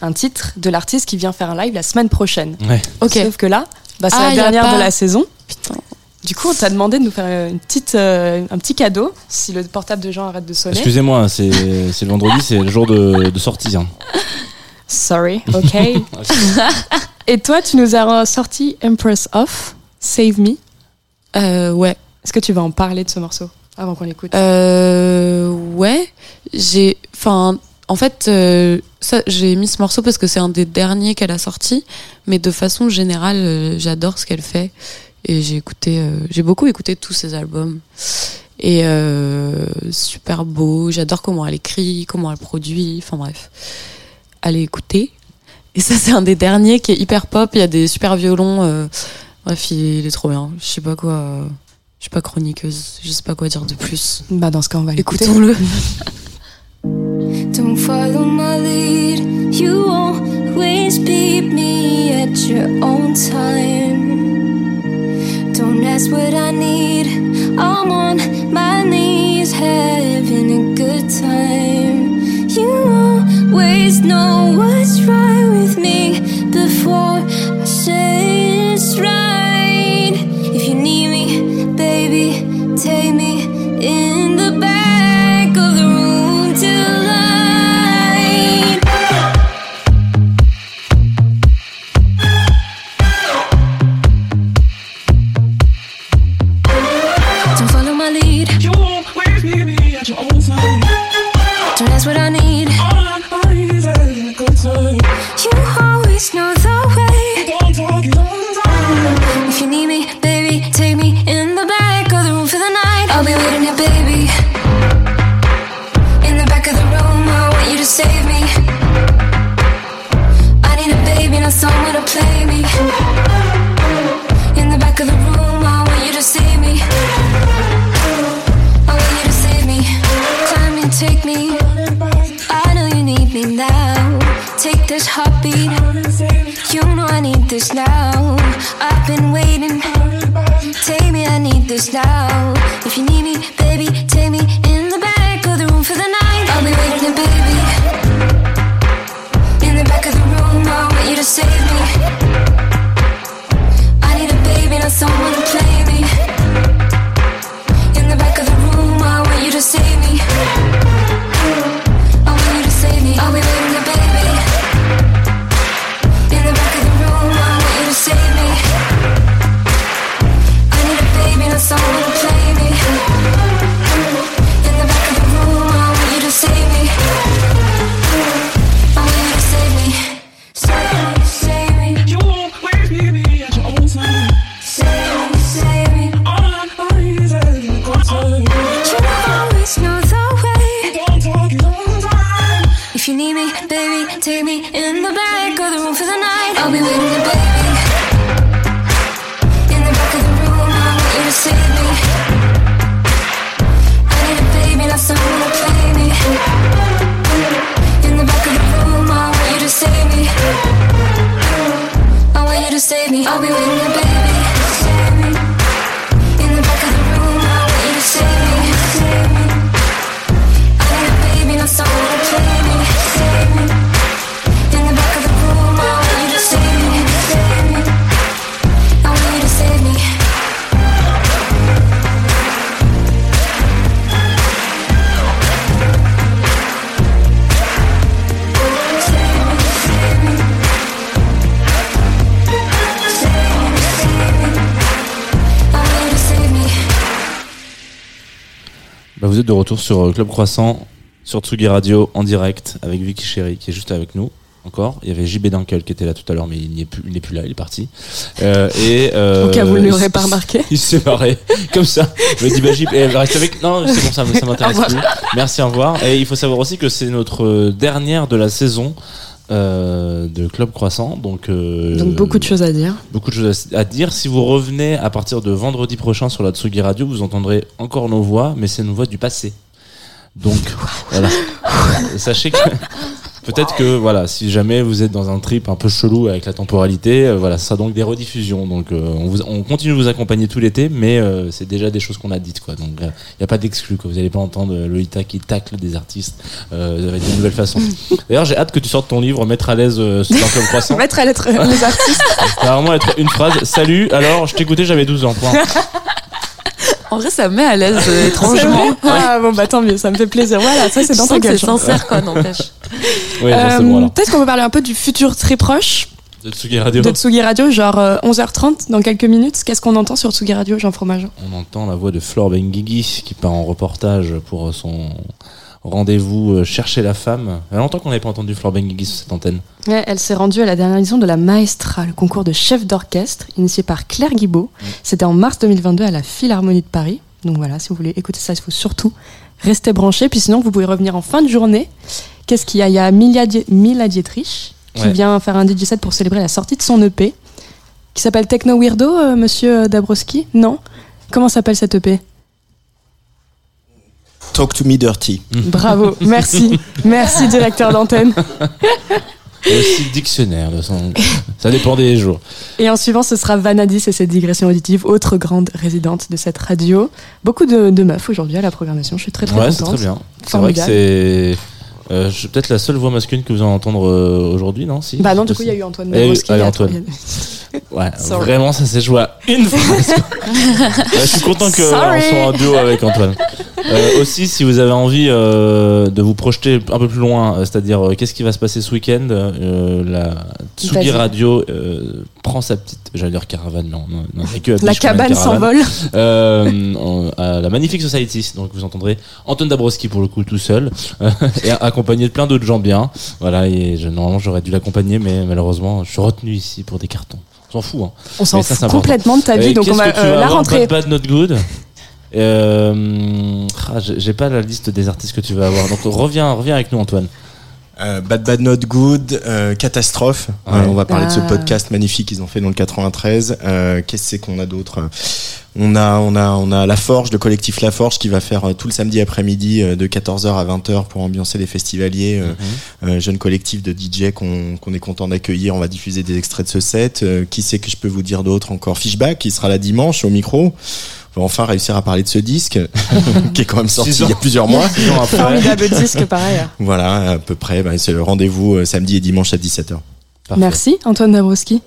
un titre de l'artiste qui vient faire un live la semaine prochaine. ouais Ok. Sauf que là, bah, c'est Ah, la y a dernière pas- de la saison. Putain. Du coup, on t'a demandé de nous faire une petite, euh, un petit cadeau si le portable de Jean arrête de sonner. excusez-moi c'est c'est le vendredi c'est le jour de, de sortie hein. Sorry, ok. *laughs* Et toi, tu nous as sorti Empress Off, Save Me. Euh, ouais. Est-ce que tu vas en parler de ce morceau avant qu'on l'écoute? Euh, ouais. J'ai, enfin, en fait, euh, j'ai mis ce morceau parce que c'est un des derniers qu'elle a sorti, mais de façon générale, euh, j'adore ce qu'elle fait et j'ai écouté, euh, j'ai beaucoup écouté tous ses albums et super beau. J'adore comment elle écrit, comment elle produit. Enfin bref, allez écouter. Et ça, c'est un des derniers qui est hyper pop. Il y a des super violons. euh, bref, il, est trop bien. Je sais pas quoi. euh, je suis pas chroniqueuse. Je sais pas quoi dire de plus. Bah, dans ce cas, on va l'écouter. Écoutons-le. Don't follow my lead. You always beat me at your own time. Don't ask what I need. I'm on my knees having a good time. Always know what's right with me before always know this heartbeat. You know I need this now. I've been waiting. Take me, I need this now. If you need me, baby, take me in the back of the room for the night. I'll be waiting baby. In the back of the room, I want you to save me. I need a baby, not someone to play me. In the back of the room, I want you to save me. I want you to save me. I'll be waiting baby. A de retour sur euh, Club Croissant, sur Tsugi Radio, en direct, avec Vicky Chéri, qui est juste avec nous. Encore. Il y avait JB Dunkel qui était là tout à l'heure, mais il n'est plus, il plus là, il est parti. Euh, et, euh, Au cas où vous ne l'aurez pas remarqué. *laughs* Il s'est barré, comme ça. Je me dis, bah, JB, eh, reste avec. Non, c'est bon, ça, ça *laughs* m'intéresse plus. Merci, au revoir. Et il faut savoir aussi que c'est notre euh, dernière de la saison euh, de Club Croissant. Donc, euh, Donc beaucoup de choses à dire. beaucoup de choses à à dire. Si vous revenez à partir de vendredi prochain sur la Tsugi Radio, vous entendrez encore nos voix, mais c'est nos voix du passé. Donc *laughs* voilà. Sachez que peut-être que voilà, si jamais vous êtes dans un trip un peu chelou avec la temporalité, euh, voilà, ce sera donc des rediffusions. Donc euh, on, vous- on continue de vous accompagner tout l'été, mais euh, c'est déjà des choses qu'on a dites quoi. Donc il n'y a pas d'exclus. Vous n'allez pas entendre euh, Lolita qui tacle des artistes euh, avec de nouvelles façons. *laughs* D'ailleurs, j'ai hâte que tu sortes ton livre, mettre à l'aise euh, Club Croissant. Mettre à l'être les artistes. *laughs* Ça va vraiment être une phrase. Salut, alors je t'écoutais, j'avais 12 ans. Point. *laughs* En vrai, ça me met à l'aise euh, étrangement. Ah bon bah tant mieux, ça me fait plaisir. Voilà, ça c'est dans ta que gueule. c'est sincère, quoi, n'empêche. *laughs* Oui, Euh. Peut-être qu'on peut parler un peu du futur très proche De Tsugi Radio. de Tsugi Radio, genre euh, 11h30 dans quelques minutes. Qu'est-ce qu'on entend sur Tsugi Radio, Jean Fromageau? On entend la voix de Flore Benguigui qui part en reportage pour son rendez-vous euh, chercher la femme. Il y a longtemps qu'on n'avait pas entendu Flore Benguigui sur cette antenne. Ouais, Elle s'est rendue à la dernière édition de la Maestra, le concours de chef d'orchestre initié par Claire Guibaud. C'était en mars 2022 à la Philharmonie de Paris. Donc voilà, si vous voulez écouter ça, il faut surtout rester branché. Puis sinon, vous pouvez revenir en fin de journée. Qu'est-ce qu'il y a? Il y a Mila, Die- Mila Dietrich qui Ouais. vient faire un DJ set pour célébrer la sortie de son EP qui s'appelle Techno Weirdo, euh, monsieur Dabrowski? Non? Comment s'appelle cet EP Talk to me dirty. Bravo, merci, merci directeur d'antenne. Aussi le dictionnaire. De son... Ça dépend des jours. Et en suivant, ce sera Vanadis et ses digressions auditives, autre grande résidente de cette radio. Beaucoup de, de meufs aujourd'hui à la programmation, je suis très très Ouais, c'est contente. très bien. C'est vrai que c'est euh, je- peut-être la seule voix masculine que vous allez entendre euh, aujourd'hui, non si? Bah non, du coup, il y a eu Antoine Eh allez, il y a Antoine. *laughs* Ouais, Sorry. vraiment, ça s'est joué à une. *laughs* Ouais, je suis content qu'on soit en duo avec Antoine. Euh, aussi, si vous avez envie euh, de vous projeter un peu plus loin, euh, c'est-à-dire euh, qu'est-ce qui va se passer ce week-end, euh, la Tsugi. Radio euh, prend sa petite, j'allais dire caravane, non, non, non, que La cabane s'envole. Euh, en- à la Magnifique Society. Donc vous entendrez Antoine Dabrowski pour le coup tout seul euh, et accompagné de plein d'autres gens bien. Voilà, et je, normalement j'aurais dû l'accompagner, mais malheureusement je suis retenu ici pour des cartons. On s'en fout. Hein. On s'en fout complètement de ta vie, donc on va la rentrée. Bad Bad Not Good? Euh, ah, j'ai pas la liste des artistes que tu vas avoir. Donc reviens, reviens avec nous Antoine. Euh, Bad Bad Not Good, euh, Catastrophe. Ouais. Euh, on va parler de ce Ah. podcast magnifique qu'ils ont fait dans le 93. Euh, Qu'est-ce que c'est qu'on a d'autre? On a, on a, on a La Forge, le collectif La Forge, qui va faire euh, tout le samedi après-midi euh, de 14h à 20h pour ambiancer les festivaliers. euh, euh, jeune collectif de DJ qu'on est content d'accueillir. On va diffuser des extraits de ce set. Euh, qui c'est que je peux vous dire d'autre encore? Fishback, qui sera là dimanche au micro. Va enfin réussir à parler de ce disque, *laughs* qui est quand même sorti il y a plusieurs mois. Formidable disque, pareil. Voilà, à peu près. bah, c'est le rendez-vous euh, samedi et dimanche à 17h. Parfait. Merci, Antoine Dabrowski.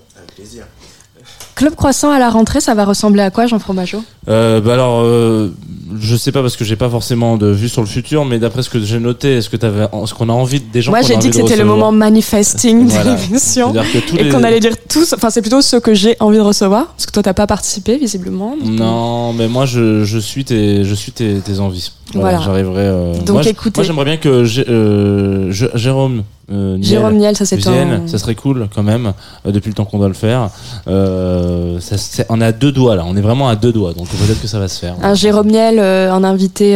Club Croissant à la rentrée, ça va ressembler à quoi, Jean Fromageau? Euh, bah alors, euh, je sais pas parce que j'ai pas forcément de vue sur le futur, mais d'après ce que j'ai noté, est-ce que t'avais, ce qu'on a envie des gens Moi, j'ai dit que c'était le moment manifesting *laughs* Voilà. de l'émission. Et les qu'on allait dire tous, enfin c'est plutôt ceux que j'ai envie de recevoir, parce que toi t'as pas participé visiblement. Non, mais moi je, je suis tes je suis tes, tes envies. Voilà, Voilà. j'arriverai. euh, Donc, moi, écoutez. moi j'aimerais bien que euh, Jérôme euh, Niel Jérôme Niel, ça c'est un. ça serait cool quand même euh, depuis le temps qu'on doit le faire. Euh, ça, on est à deux doigts là, on est vraiment à deux doigts, donc peut-être que ça va se faire. Un Jérôme Niel en invité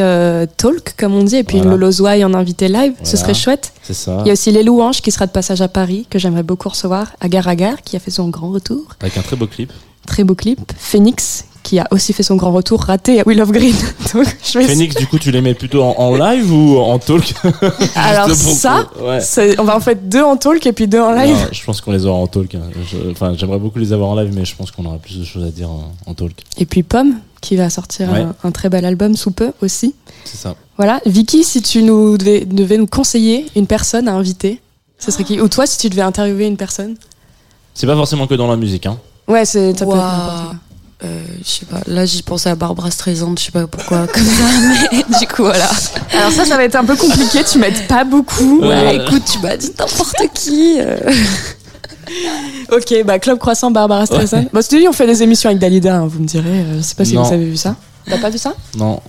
talk, comme on dit, et puis Voilà. une Lolo Zouaï en invité live, ce serait chouette. C'est ça. Il y a aussi Les Louanges qui sera de passage à Paris, que j'aimerais beaucoup recevoir. Agar Agar, qui a fait son grand retour. Avec un très beau clip. Très beau clip. Phoenix, qui a aussi fait son grand retour raté à Will of Green. *laughs* Donc, je vais Phoenix, du coup, tu les mets plutôt en, en live ou en talk? *laughs* Alors ça, ouais. on va en faire deux en talk et puis deux en live. Non, je pense qu'on les aura en talk. hein. Enfin, j'aimerais beaucoup les avoir en live, mais je pense qu'on aura plus de choses à dire en, en talk. Et puis Pomme, qui va sortir Ouais. un, un très bel album sous peu aussi. C'est ça. Voilà. Vicky, si tu nous devais, devais nous conseiller une personne à inviter, ce serait qui? Ou toi, si tu devais interviewer une personne? C'est pas forcément que dans la musique. Hein. Ouais, c'est ça Euh, je sais pas, là j'y pensais à Barbara Streisand, je sais pas pourquoi, *laughs* comme ça, mais du coup voilà. Alors ça, ça va être un peu compliqué. Tu m'aides pas beaucoup. Ouais. Ouais, écoute, tu m'as dit n'importe qui. euh. Ok, bah Club Croissant, Barbara Streisand. Bah, c'est on fait des émissions avec Dalida. hein, vous me direz. euh, je sais pas si Non. vous avez vu ça. T'as pas vu ça? Non.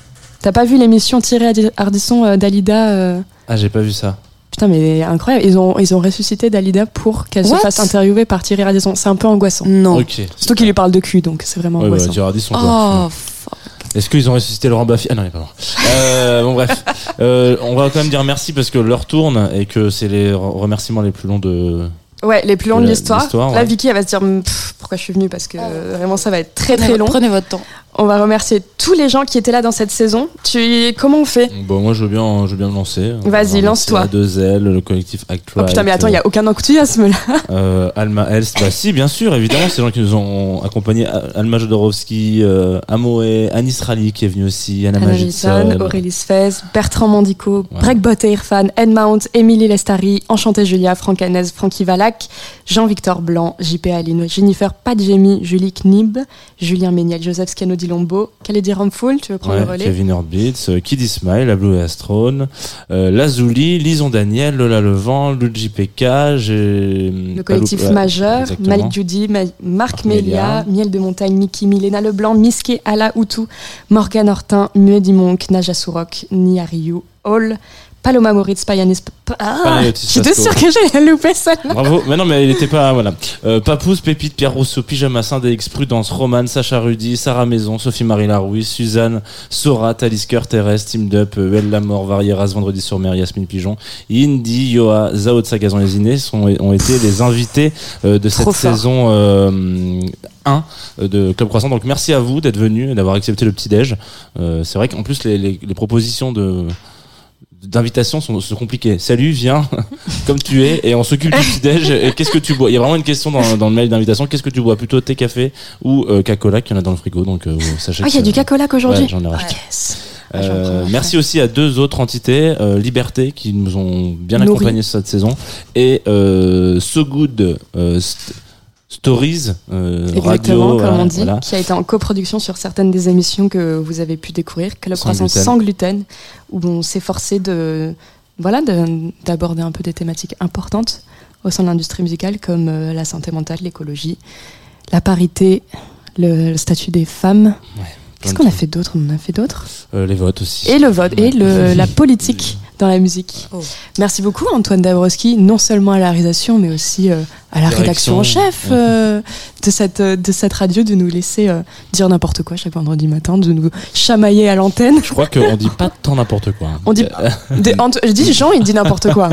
T'as pas vu l'émission Thierry Hardi- Ardisson euh, Dalida euh, Ah, j'ai pas vu ça. Putain, mais incroyable. Ils ont, ils ont ressuscité Dalida pour qu'elle se What? fasse interviewer par Thierry Ardisson. C'est un peu angoissant. Non. Ok. Surtout qu'il lui parle de cul, donc c'est vraiment Ouais, bah, angoissant. Gérard Disson, quoi. Oh, fuck. Est-ce qu'ils ont ressuscité Laurent Baffy Ah non, il est pas mort. Euh, bon, bref. Euh, on va quand même dire merci parce que l'heure tourne et que c'est les re- remerciements les plus longs de. Ouais, les plus longs de la- l'histoire. l'histoire, Là, ouais. Vicky, elle va se dire pff, pourquoi je suis venue? Parce que euh, vraiment ça va être très très Prenez- long. Prenez votre temps. On va remercier tous les gens qui étaient là dans cette saison. Tu comment on fait Bon, moi, je veux bien, je veux bien me lancer. Vas-y, lance-toi. la 2L, le collectif Act Oh putain, mais attends, il y a aucun enthousiasme là. *laughs* Euh, Alma Elst, bah si, bien sûr, évidemment, c'est les gens qui nous ont accompagnés. Alma Jodorowsky, euh, Amoé, Anis Rally qui est venu aussi, Anna Magidson. Aurélie Sfez, Bertrand Mandico, Ouais. Et Irfan, Ed Mount, Émilie Lestari, Enchanté Julia, Franck Hanez, Francky Valac, Jean-Victor Blanc, JP Aline, Jennifer Padjemi, Julie Knib, Julien Méniel, Joseph Khaledi Ramfoul, tu veux prendre Ouais, le relais Kevin Heartbeats, euh, Kid Ismail, la Blue Astrone, euh, Lazuli, Lison Daniel, Lola Levent, Luigi PK. Le collectif Palou- majeur, exactement. Malik Judy, Ma- Marc Melia. Miel de Montagne, Mickey, Milena Leblanc, Miske, Ala Outou, Morgan Hortin, Mehdi Monk, Naja Sourok, Nia Ryu, Hall, Paloma Moritz, Payanis. Ah, J'étais sûre que j'allais louper celle-là. Bravo, mais non, mais il était pas, voilà. Euh, Papouze, Pépite, Pierre Rousseau, Pyjama Syndex, Prudence, Roman, Sacha Rudy, Sarah Maison, Sophie-Marie Larouille, Suzanne, Sora, Talisker, Thérèse, Team Dup, euh, Elle Lamort, Varieras, Vendredi sur Mer, Yasmine Pigeon, Indy, Yoa, Zao de Sagazon les Inés sont, ont été les invités euh, de cette fort. saison euh, 1 de Club Croissant. Donc merci à vous d'être venus et d'avoir accepté le petit-déj. Euh, c'est vrai qu'en plus, les, les, les propositions de d'invitation sont, sont compliquées. Salut, viens *laughs* comme tu es et on s'occupe du petit-déj. Et Qu'est-ce que tu bois? Il y a vraiment une question dans, dans le mail d'invitation. Qu'est-ce que tu bois? Plutôt thé, café ou euh, Coca-Cola qu'il y en a dans le frigo. Donc euh, sachez Ah, il y a du cacolac aujourd'hui. Ouais, j'en ai racheté. Yes. Euh, Ah, merci aussi à deux autres entités, euh, Liberté qui nous ont bien Nourri. accompagnés cette saison et euh, So Good euh, St- Stories euh, Exactement, radio, comme on dit, voilà. qui a été en coproduction sur certaines des émissions que vous avez pu découvrir, Club Croissance sans gluten, où on s'est forcé de voilà de- d'aborder un peu des thématiques importantes au sein de l'industrie musicale, comme euh, la santé mentale, l'écologie, la parité, le, le statut des femmes. Qu'est-ce qu'on a fait d'autre? On a fait d'autres? Euh, les votes aussi. Et le vote, et le, la politique *laughs* dans la musique. Oh. Merci beaucoup Antoine Dabrowski, non seulement à la réalisation, mais aussi euh, à la rédaction en chef euh, de, cette, euh, de cette radio, de nous laisser euh, dire n'importe quoi chaque vendredi matin, de nous chamailler à l'antenne. Je crois qu'on dit pas tant n'importe quoi. On dit, des- je dis Jean, il dit n'importe quoi.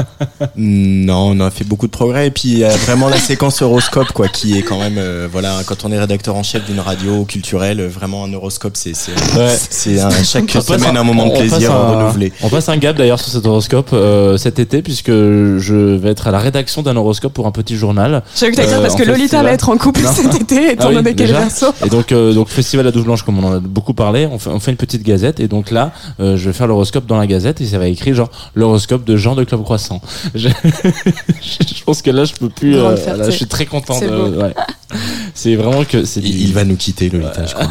Non, on a fait beaucoup de progrès. Et puis, il y a vraiment la séquence horoscope, quoi, qui est quand même, euh, voilà, quand on est rédacteur en chef d'une radio culturelle, vraiment un horoscope, c'est, c'est, Ouais. un- chaque On semaine un moment de on plaisir renouvelé. On passe un gap d'ailleurs sur cet horoscope euh, cet été puisque je vais être à la rédaction d'un horoscope pour un petit journal. J'ai vu que t'as parce que Lolita festival. va être en couple Non. cet été, étant Ah oui, donné qu'elle est verso. Et donc, euh, donc festival à douche blanche comme on en a beaucoup parlé, on fait, on fait une petite gazette et donc là, euh, je vais faire l'horoscope dans la gazette et ça va écrit genre l'horoscope de Jean de Club Croissant. *laughs* Je, je pense que là, je peux plus. Là, je suis très content. De- ouais. *laughs* C'est vraiment que c'est. Il, il va nous quitter, Lolita, je crois.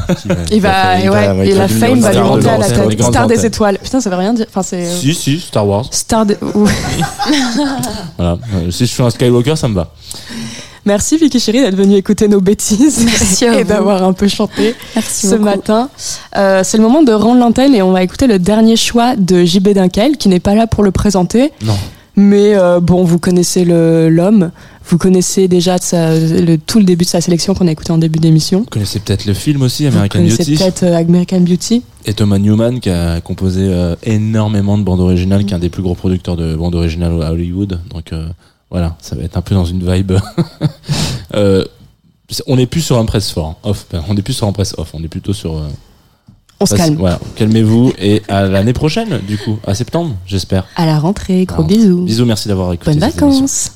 Il va, il va- il et va la fame va lui star de monter à la tête. Star des étoiles. Putain, ça veut rien dire. Enfin, c'est. euh, Si, si, Star Wars. Star des. ouh. *laughs* Voilà. Euh, si je suis un Skywalker, ça me va. Merci Vicky Chéri d'être venue écouter nos bêtises *laughs* Merci et d'avoir un peu chanté Merci ce beaucoup. matin. Euh, c'est le moment de rendre l'antenne et on va écouter le dernier choix de JB Dunkel qui n'est pas là pour le présenter. Non. Mais euh, bon, vous connaissez l'homme, vous connaissez déjà de sa- le, tout le début de sa sélection qu'on a écouté en début d'émission. Vous connaissez peut-être le film aussi, Vous American connaissez Beauty. peut-être euh, American Beauty. Et Thomas Newman qui a composé euh, énormément de bandes originales, qui est un des plus gros producteurs de bandes originales à Hollywood. Donc voilà, ça va être un peu dans une vibe. *laughs* on n'est plus sur un press fort, off. Ben, On n'est plus sur un press off. On est plutôt sur. On se calme. Voilà, calmez-vous et à l'année prochaine, du coup, à septembre, j'espère. À la rentrée, gros bisous. Bisous, merci d'avoir écouté. Bonnes émission.